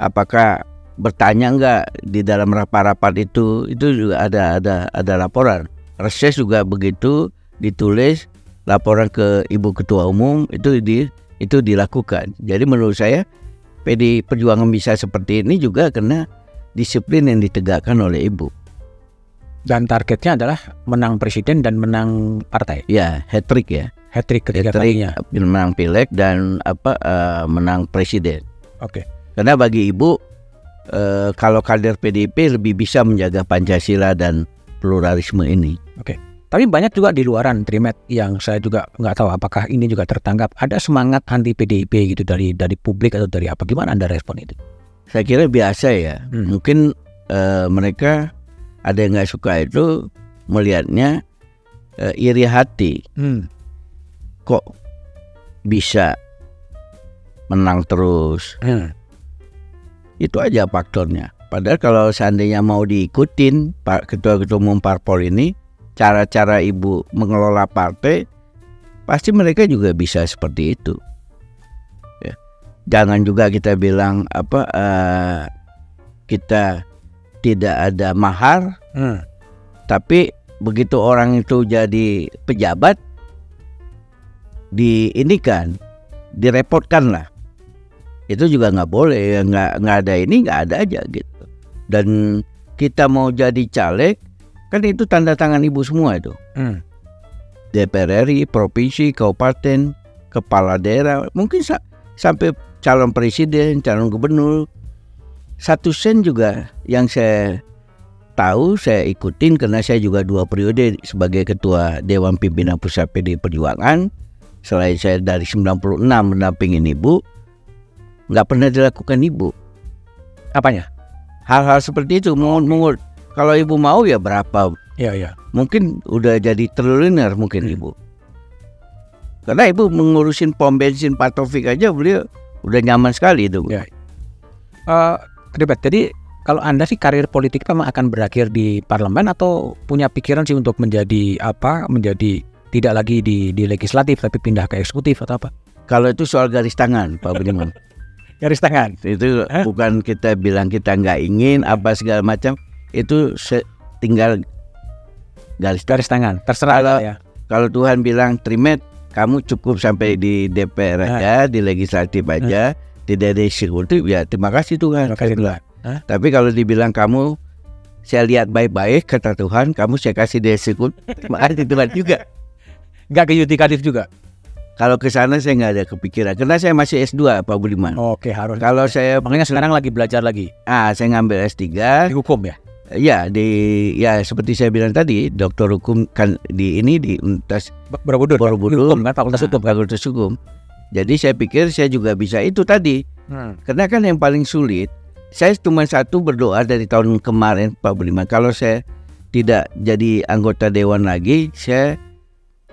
Apakah bertanya enggak di dalam rapat-rapat itu? Itu juga ada ada ada laporan. Reses juga begitu ditulis laporan ke ibu ketua umum itu di itu dilakukan. Jadi menurut saya PD Perjuangan bisa seperti ini juga karena disiplin yang ditegakkan oleh ibu Dan targetnya adalah menang presiden dan menang partai. ya hat trick ya Hat trick ketiga hat trick kalinya. menang pileg dan apa eh, menang presiden Oke. Karena bagi ibu eh, kalau kader PDIP lebih bisa menjaga Pancasila dan pluralisme ini. Tapi banyak juga di luaran Trimet yang saya juga nggak tahu apakah ini juga tertanggap ada semangat anti PDIP gitu dari dari publik atau dari apa gimana anda respon itu? Saya kira biasa ya. Hmm. Mungkin eh, mereka ada yang nggak suka itu melihatnya eh, iri hati. Hmm. Kok bisa menang terus? Hmm. Itu aja faktornya. Padahal kalau seandainya mau diikutin Pak Ketua-Ketua Umum Parpol ini cara-cara ibu mengelola partai pasti mereka juga bisa seperti itu. Ya. Jangan juga kita bilang apa eh, kita tidak ada mahar, Hmm. tapi begitu orang itu jadi pejabat di ini kan direpotkan lah itu juga nggak boleh ya nggak nggak ada ini nggak ada aja gitu dan kita mau jadi caleg kan itu tanda tangan ibu semua itu Hmm. DPR RI provinsi kabupaten kepala daerah mungkin sa- sampai calon presiden calon gubernur satu sen juga yang saya tahu saya ikutin karena saya juga dua periode sebagai ketua Dewan Pimpinan Pusat PD Perjuangan. Selain saya dari 96 mendampingin ibu, nggak pernah dilakukan ibu. Apanya? Hal-hal seperti itu, mengut kalau ibu mau ya berapa? Iya iya. Mungkin udah jadi triliuner mungkin Hmm. ibu. Karena ibu mengurusin pom bensin Pak Taufik aja beliau udah nyaman sekali itu. Ya. Eh, Debat, jadi kalau anda sih karir politik memang akan berakhir di parlemen atau punya pikiran sih untuk menjadi apa? Menjadi tidak lagi di di legislatif tapi pindah ke eksekutif atau apa? Kalau itu soal garis tangan Pak Budiman. Garis tangan. itu Hah? bukan kita bilang kita nggak ingin apa segala macam itu tinggal garis Garis tangan. Terserah Kalau- ya. kalau Tuhan bilang Trimet kamu cukup sampai di DPR aja di legislatif aja tidak ada eksekutif ya terima kasih Tuhan Terima kasih. Hah? tapi kalau dibilang kamu saya lihat baik-baik kata Tuhan kamu saya kasih di eksekutif terima kasih Tuhan juga Nggak ke yudikatif juga. kalau ke sana saya nggak ada kepikiran karena saya masih S2 Pak Budiman Oke harus. kalau saya Makanya sekarang lagi belajar lagi ah saya ngambil S3 di hukum ya. Ya di ya seperti saya bilang tadi dokter hukum kan di ini di Universitas Ber- Borobudur. Borobudur. Hukum kan Fakultas Nah, Hukum. Fakultas Hukum. Jadi saya pikir saya juga bisa itu tadi Hmm. karena kan yang paling sulit saya cuma satu berdoa dari tahun kemarin Pak Budiman kalau saya tidak jadi anggota dewan lagi saya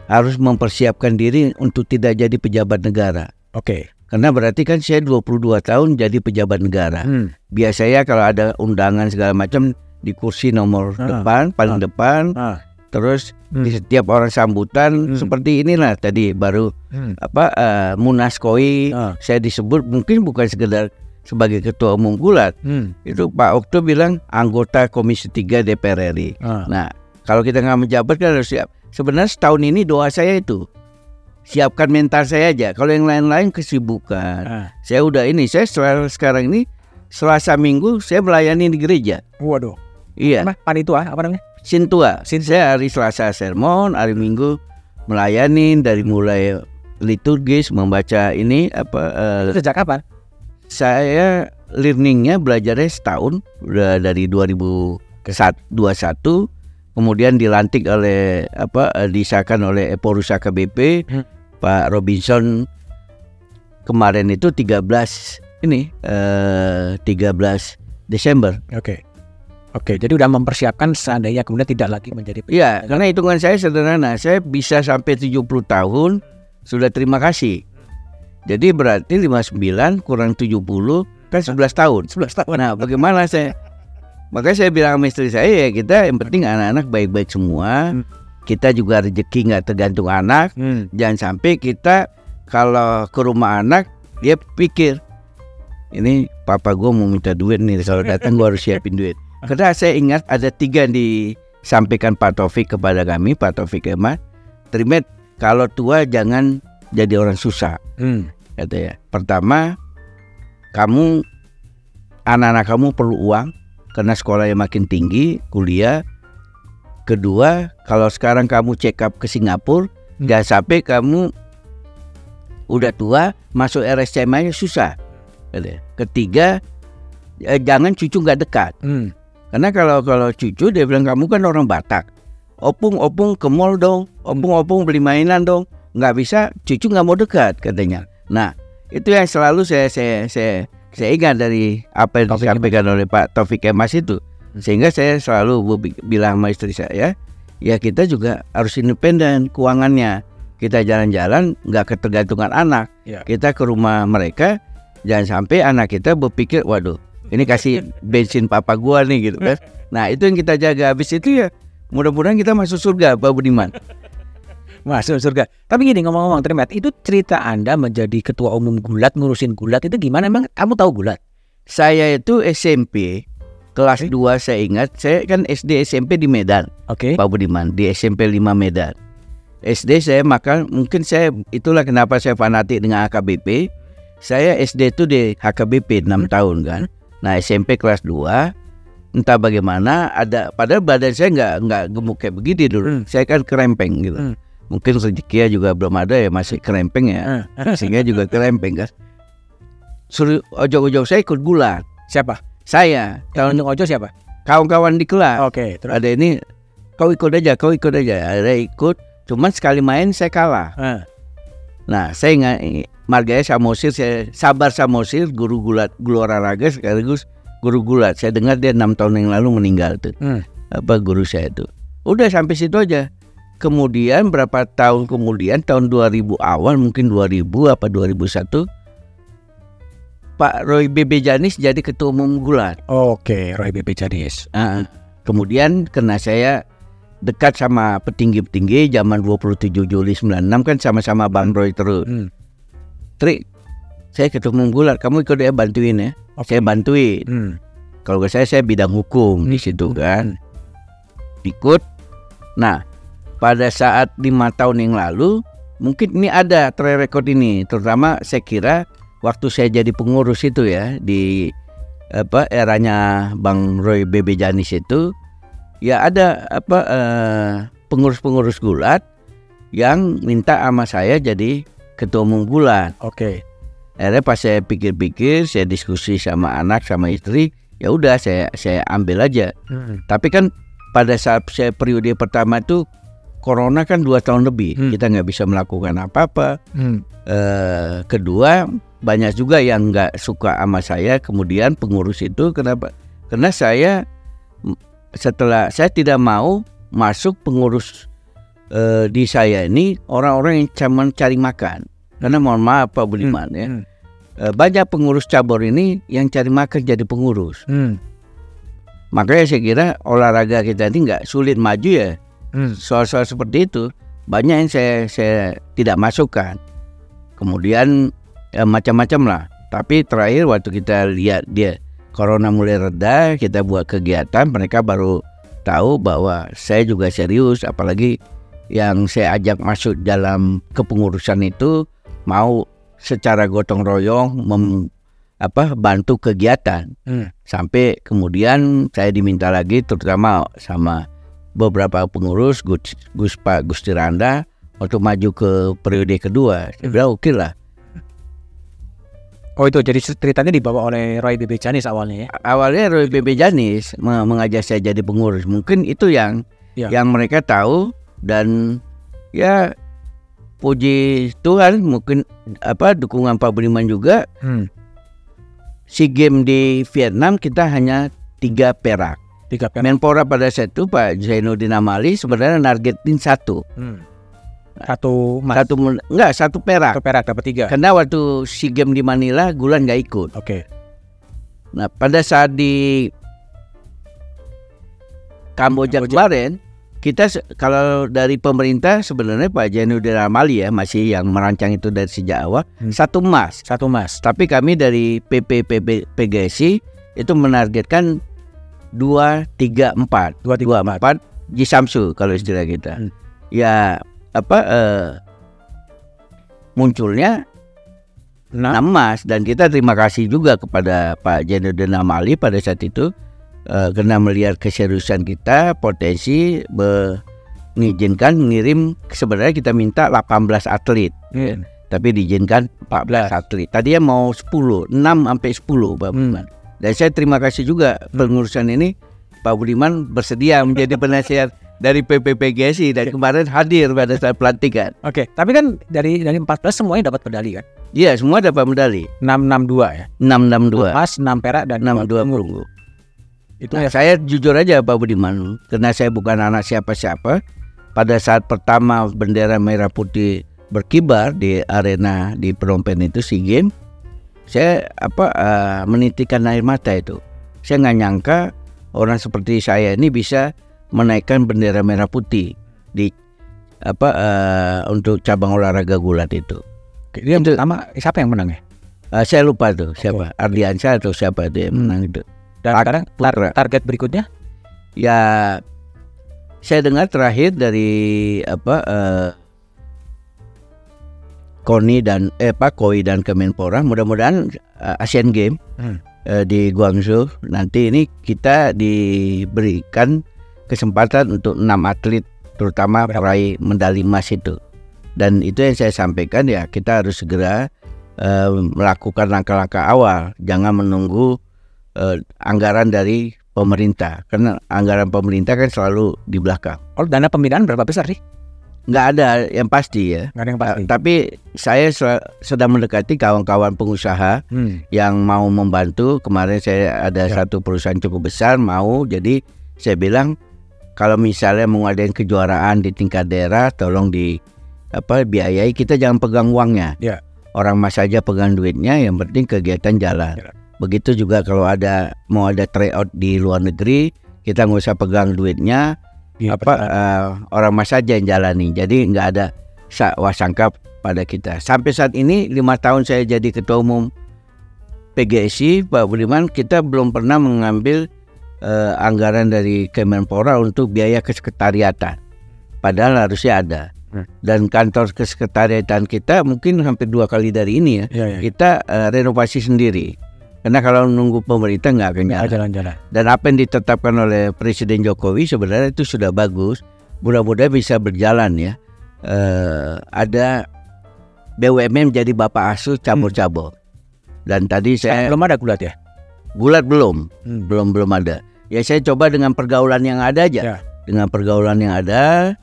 harus mempersiapkan diri untuk tidak jadi pejabat negara Oke. karena berarti kan saya 22 tahun jadi pejabat negara Hmm. biasanya kalau ada undangan segala macam di kursi nomor Ah. depan paling depan Ah. Terus Hmm. di setiap orang sambutan Hmm. seperti inilah tadi baru Hmm. apa eh, Munas Koi Ah. saya disebut mungkin bukan sekedar sebagai ketua umum gulat Hmm. itu Pak Okto bilang anggota Komisi 3 DPR RI Ah. nah kalau kita nggak menjabat kan harus siap sebenarnya setahun ini doa saya itu siapkan mental saya aja kalau yang lain-lain kesibukan Ah. saya udah ini saya setelah sekarang ini Selasa Minggu saya melayani di gereja Waduh. iya Apa? Panitua apa namanya? Sintua. Saya hari Selasa sermon, hari Minggu melayani dari mulai liturgis membaca ini apa eh, Sejak kapan? saya learningnya belajarnya setahun udah dari 2021 kemudian dilantik oleh apa eh, disahkan oleh Eporusa KBP Hmm. Pak Robinson kemarin itu 13 ini eh, 13 Desember Oke. Oke, jadi udah mempersiapkan seandainya kemudian tidak lagi menjadi Iya, karena hitungan saya sederhana. Saya bisa sampai 70 tahun sudah terima kasih. Jadi berarti 59 kurang 70 kan 11 tahun. 11 tahun. Nah, bagaimana saya? Makanya saya bilang sama istri saya ya kita yang penting anak-anak baik-baik semua. Hmm. Kita juga rezeki nggak tergantung anak. Hmm. Jangan sampai kita kalau ke rumah anak dia pikir ini papa gue mau minta duit nih kalau datang gue harus siapin duit. Karena saya ingat ada tiga yang disampaikan Pak Taufik kepada kami, Pak Taufik Emat. Trimet, kalau tua jangan jadi orang susah, Hmm. katanya. Pertama, kamu anak-anak kamu perlu uang karena sekolahnya makin tinggi, kuliah. Kedua, kalau sekarang kamu check up ke Singapura, Hmm. jangan sampai kamu udah tua masuk RSCM aja susah. katanya. Ketiga, eh, jangan cucu nggak dekat. Hmm. Karena kalau kalau cucu dia bilang kamu kan orang Batak. Opung opung ke mall dong, opung opung beli mainan dong. Nggak bisa, cucu nggak mau dekat katanya. Nah itu yang selalu saya saya saya saya ingat dari apa yang Taufik disampaikan oleh Pak Taufik Kemas itu. Sehingga saya selalu bi- bilang sama istri saya, ya kita juga harus independen keuangannya. Kita jalan-jalan nggak ketergantungan anak. Ya. Kita ke rumah mereka, jangan sampai anak kita berpikir, waduh ini kasih bensin papa gua nih gitu kan. Nah itu yang kita jaga. Habis itu ya mudah-mudahan kita masuk surga Pak Budiman. Masuk surga. Tapi gini ngomong-ngomong Trimet, itu cerita Anda menjadi ketua umum gulat, ngurusin gulat itu gimana emang kamu tahu gulat? Saya itu SMP kelas 2 saya ingat, saya kan SD SMP di Medan, Oke. Pak Budiman, di SMP 5 Medan. SD saya makan, mungkin saya itulah kenapa saya fanatik dengan HKBP. Saya SD itu di HKBP 6 tahun kan. Nah SMP kelas 2 entah bagaimana ada padahal badan saya nggak nggak gemuk kayak begini dulu. Hmm. Saya kan kerempeng gitu. Hmm. Mungkin rezekinya juga belum ada ya masih kerempeng ya. Eh, Sehingga juga kerempeng kan. Suruh ojo-ojo saya ikut gulat. Siapa? Saya Tahun tahun Ojo siapa? kawan-kawan di kelas Oke, terus. ada ini kau ikut aja kau ikut aja ada ikut cuman sekali main saya kalah Ah, nah saya nggak Margaya Samosir saya sabar Samosir guru gulat guru olahraga sekaligus guru gulat. Saya dengar dia enam tahun yang lalu meninggal tuh. Hmm. apa guru saya itu udah sampai situ aja. Kemudian berapa tahun kemudian tahun 2000 awal mungkin 2000 apa 2001 Pak Roy BB Janis jadi ketua umum gulat. Oke, Roy BP Janis. Ah, kemudian karena saya dekat sama petinggi-petinggi zaman 27 Juli 96 kan sama-sama Bang Roy terus. Hmm. Tri, saya ketemu gulat, kamu ikut ya bantuin ya. Oke. Saya bantuin. Hmm. Kalau ke saya saya bidang hukum di Hmm. situ kan. Ikut. Nah, pada saat lima tahun yang lalu mungkin ini ada track record ini, terutama saya kira waktu saya jadi pengurus itu ya di apa eranya Bang Roy BB Janis itu ya ada apa eh, pengurus-pengurus gulat yang minta sama saya jadi ketua umum gulat. Oke. Akhirnya pas saya pikir-pikir, saya diskusi sama anak sama istri, ya udah saya saya ambil aja. Hmm. Tapi kan pada saat saya periode pertama itu corona kan dua tahun lebih, Hmm. kita nggak bisa melakukan apa-apa. Hmm. Eh, kedua banyak juga yang nggak suka sama saya. Kemudian pengurus itu kenapa? Karena saya setelah saya tidak mau masuk pengurus eh, di saya ini orang-orang yang cuma cari makan. Karena mohon maaf Pak Budiman ya, Hmm. eh, banyak pengurus cabur ini yang cari makan jadi pengurus. Hmm. Makanya saya kira olahraga kita ini nggak sulit maju ya. Hmm. Soal-soal seperti itu banyak yang saya saya tidak masukkan. Kemudian ya, macam-macam lah. Tapi terakhir waktu kita lihat dia corona mulai reda, kita buat kegiatan, mereka baru tahu bahwa saya juga serius. Apalagi yang saya ajak masuk dalam kepengurusan itu mau secara gotong royong mem, apa bantu kegiatan Hmm. sampai kemudian saya diminta lagi terutama sama beberapa pengurus Gus, Gus Pak Gusti Randa untuk maju ke periode kedua. Saya bilang oke lah. Oh itu jadi ceritanya dibawa oleh Roy BB Janis awalnya ya. Awalnya Roy BB Janis me- mengajak saya jadi pengurus. Mungkin itu yang Ya. yang mereka tahu dan ya puji Tuhan mungkin apa dukungan Pak Budiman juga Hmm. si game di Vietnam kita hanya tiga perak. Tiga pen. Menpora pada saat itu Pak Zainuddin Amali sebenarnya nargetin satu. Hmm. Satu mas. Satu enggak satu perak. Satu perak dapat tiga. Karena waktu SEA Games di Manila Gulan nggak ikut. Oke. Nah pada saat di Kamboja Kamboja. kemarin kita kalau dari pemerintah sebenarnya Pak Zainuddin Amali ya masih yang merancang itu dari sejak awal Hmm. satu emas. Satu mas. Tapi kami dari PPPB PGSI itu menargetkan dua tiga empat Dua tiga empat. empat Jisamsu kalau istilah kita. Hmm. Ya apa eh, munculnya Nah. emas dan kita terima kasih juga kepada Pak Zainuddin Amali pada saat itu eh, karena melihat keseriusan kita potensi mengizinkan mengirim sebenarnya kita minta 18 atlet Hmm. tapi diizinkan 14 atlet. Tadinya mau 10, 6 sampai 10 Pak Hmm. Budiman. Dan saya terima kasih juga pengurusan ini Pak Budiman bersedia menjadi penasihat dari PPPGSI dan kemarin hadir pada saat pelantikan. Oke, tapi kan dari dari 14 semuanya dapat medali kan? Iya, semua dapat medali. 662 ya. 662, Emas, 6 perak dan 62 perunggu. Itu Nah, ya. saya jujur aja Pak Budiman, karena saya bukan anak siapa-siapa. Pada saat pertama bendera merah putih berkibar di arena di Phnom itu SEA Games, saya apa eh, menitikan air mata itu. Saya nggak nyangka orang seperti saya ini bisa menaikkan bendera merah putih di apa eh, untuk cabang olahraga gulat itu. Dia itu- pertama siapa yang menang ya? Eh, saya lupa tuh siapa Ardiansyah atau siapa itu yang Hmm. menang itu. Dan Ak- sekarang tar- target berikutnya? Ya, saya dengar terakhir dari apa eh, Koni dan eh Pak Koi dan Kemenpora, mudah-mudahan eh, Asian Game Hmm. eh, di Guangzhou nanti ini kita diberikan kesempatan untuk enam atlet, terutama peraih medali emas itu. Dan itu yang saya sampaikan ya kita harus segera eh, melakukan langkah-langkah awal, jangan menunggu eh, anggaran dari pemerintah karena anggaran pemerintah kan selalu di belakang. Oh, dana pembinaan berapa besar sih? Nggak ada yang pasti ya. Nggak ada yang pasti. Eh, tapi saya se- sedang mendekati kawan-kawan pengusaha Hmm. yang mau membantu. Kemarin saya ada Ya. satu perusahaan cukup besar mau, jadi saya bilang kalau misalnya mau ngadain kejuaraan di tingkat daerah, tolong di apa biayai. Kita jangan pegang uangnya. Ya. Orang mas saja pegang duitnya, yang penting kegiatan jalan. Ya. Begitu juga kalau ada mau ada tryout di luar negeri, kita nggak usah pegang duitnya. Iya, apa betul. eh, orang mas saja yang jalani. Jadi nggak ada sa- wasangka pada kita. Sampai saat ini lima tahun saya jadi ketua umum PGSI Pak Budiman, kita belum pernah mengambil eh, anggaran dari Kemenpora untuk biaya kesekretariatan. Padahal harusnya ada. Hmm. Dan kantor kesekretariatan kita mungkin hampir dua kali dari ini ya. Iya, iya. Kita eh, renovasi sendiri. Karena kalau nunggu pemerintah nggak akan jalan. jalan-jalan. Dan apa yang ditetapkan oleh Presiden Jokowi sebenarnya itu sudah bagus. Mudah-mudahan bisa berjalan ya. Eh, ada BUMN jadi bapak asuh cabur-cabur. Dan tadi Eh, saya belum ada gulat ya? Gulat belum, Hmm. belum belum ada. Ya saya coba dengan pergaulan yang ada aja. Ya. Dengan pergaulan yang ada,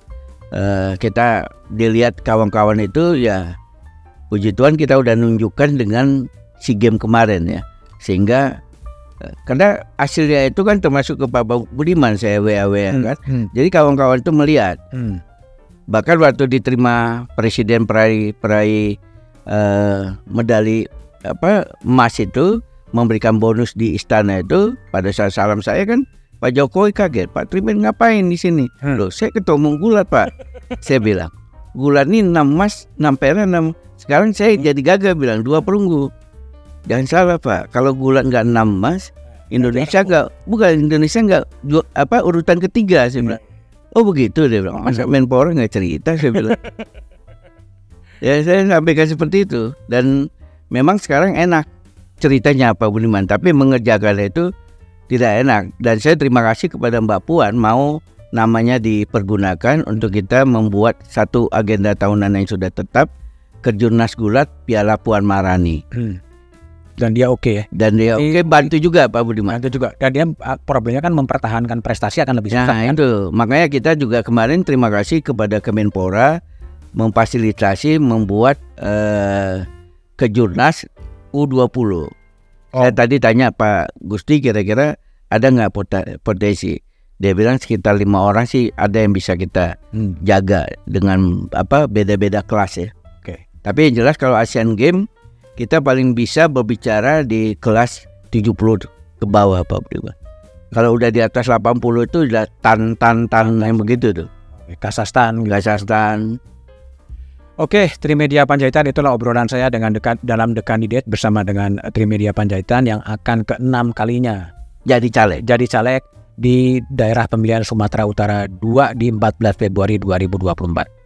eh, kita dilihat kawan-kawan itu ya, puji Tuhan kita udah nunjukkan dengan si game kemarin ya, sehingga eh, karena hasilnya itu kan termasuk ke Pak Budiman saya WA-WA Hmm. kan. Hmm. Jadi kawan-kawan itu melihat Hmm. bahkan waktu diterima presiden peraih peraih eh, medali apa emas itu memberikan bonus di istana itu pada saat salam saya kan Pak Jokowi kaget Pak Trimen ngapain di sini? Hmm. loh saya ketemu gulat Pak. Saya bilang gulat ini 6 emas 6 perak 6 sekarang saya jadi gagal bilang dua perunggu. Jangan salah Pak. Kalau gulat nggak 6 emas Indonesia nggak bukan Indonesia nggak apa urutan ketiga saya bilang. Oh begitu dia bilang. Masa Menpora nggak cerita saya bilang. Ya saya sampaikan seperti itu. Dan memang sekarang enak ceritanya Pak Budiman tapi mengerjakan itu tidak enak dan saya terima kasih kepada Mbak Puan mau namanya dipergunakan untuk kita membuat satu agenda tahunan yang sudah tetap Kejurnas Gulat Piala Puan Marani Hmm. Dan dia oke ya. dan dia Di- oke bantu juga Pak Budiman Nah, itu juga. Dan dia ah, problemnya kan mempertahankan prestasi akan lebih susah Nah kan? itu makanya kita juga kemarin terima kasih kepada Kemenpora memfasilitasi membuat eh, kejurnas U20. Saya tadi tanya Pak Gusti kira-kira ada nggak potensi? Dia bilang sekitar lima orang sih ada yang bisa kita Hmm. jaga dengan apa beda-beda kelas ya. Oke. Tapi yang jelas kalau Asian Game kita paling bisa berbicara di kelas 70 ke bawah Pak Budiman. Kalau udah di atas 80 itu udah tan tan tan yang begitu tuh. Kazakhstan. Kazakhstan. Oke, Trimedia Panjaitan itulah obrolan saya dengan dekat dalam The Candidate bersama dengan Trimedia Panjaitan yang akan keenam kalinya Jadi caleg. jadi caleg di daerah pemilihan Sumatera Utara 2 di 14 Februari 2024.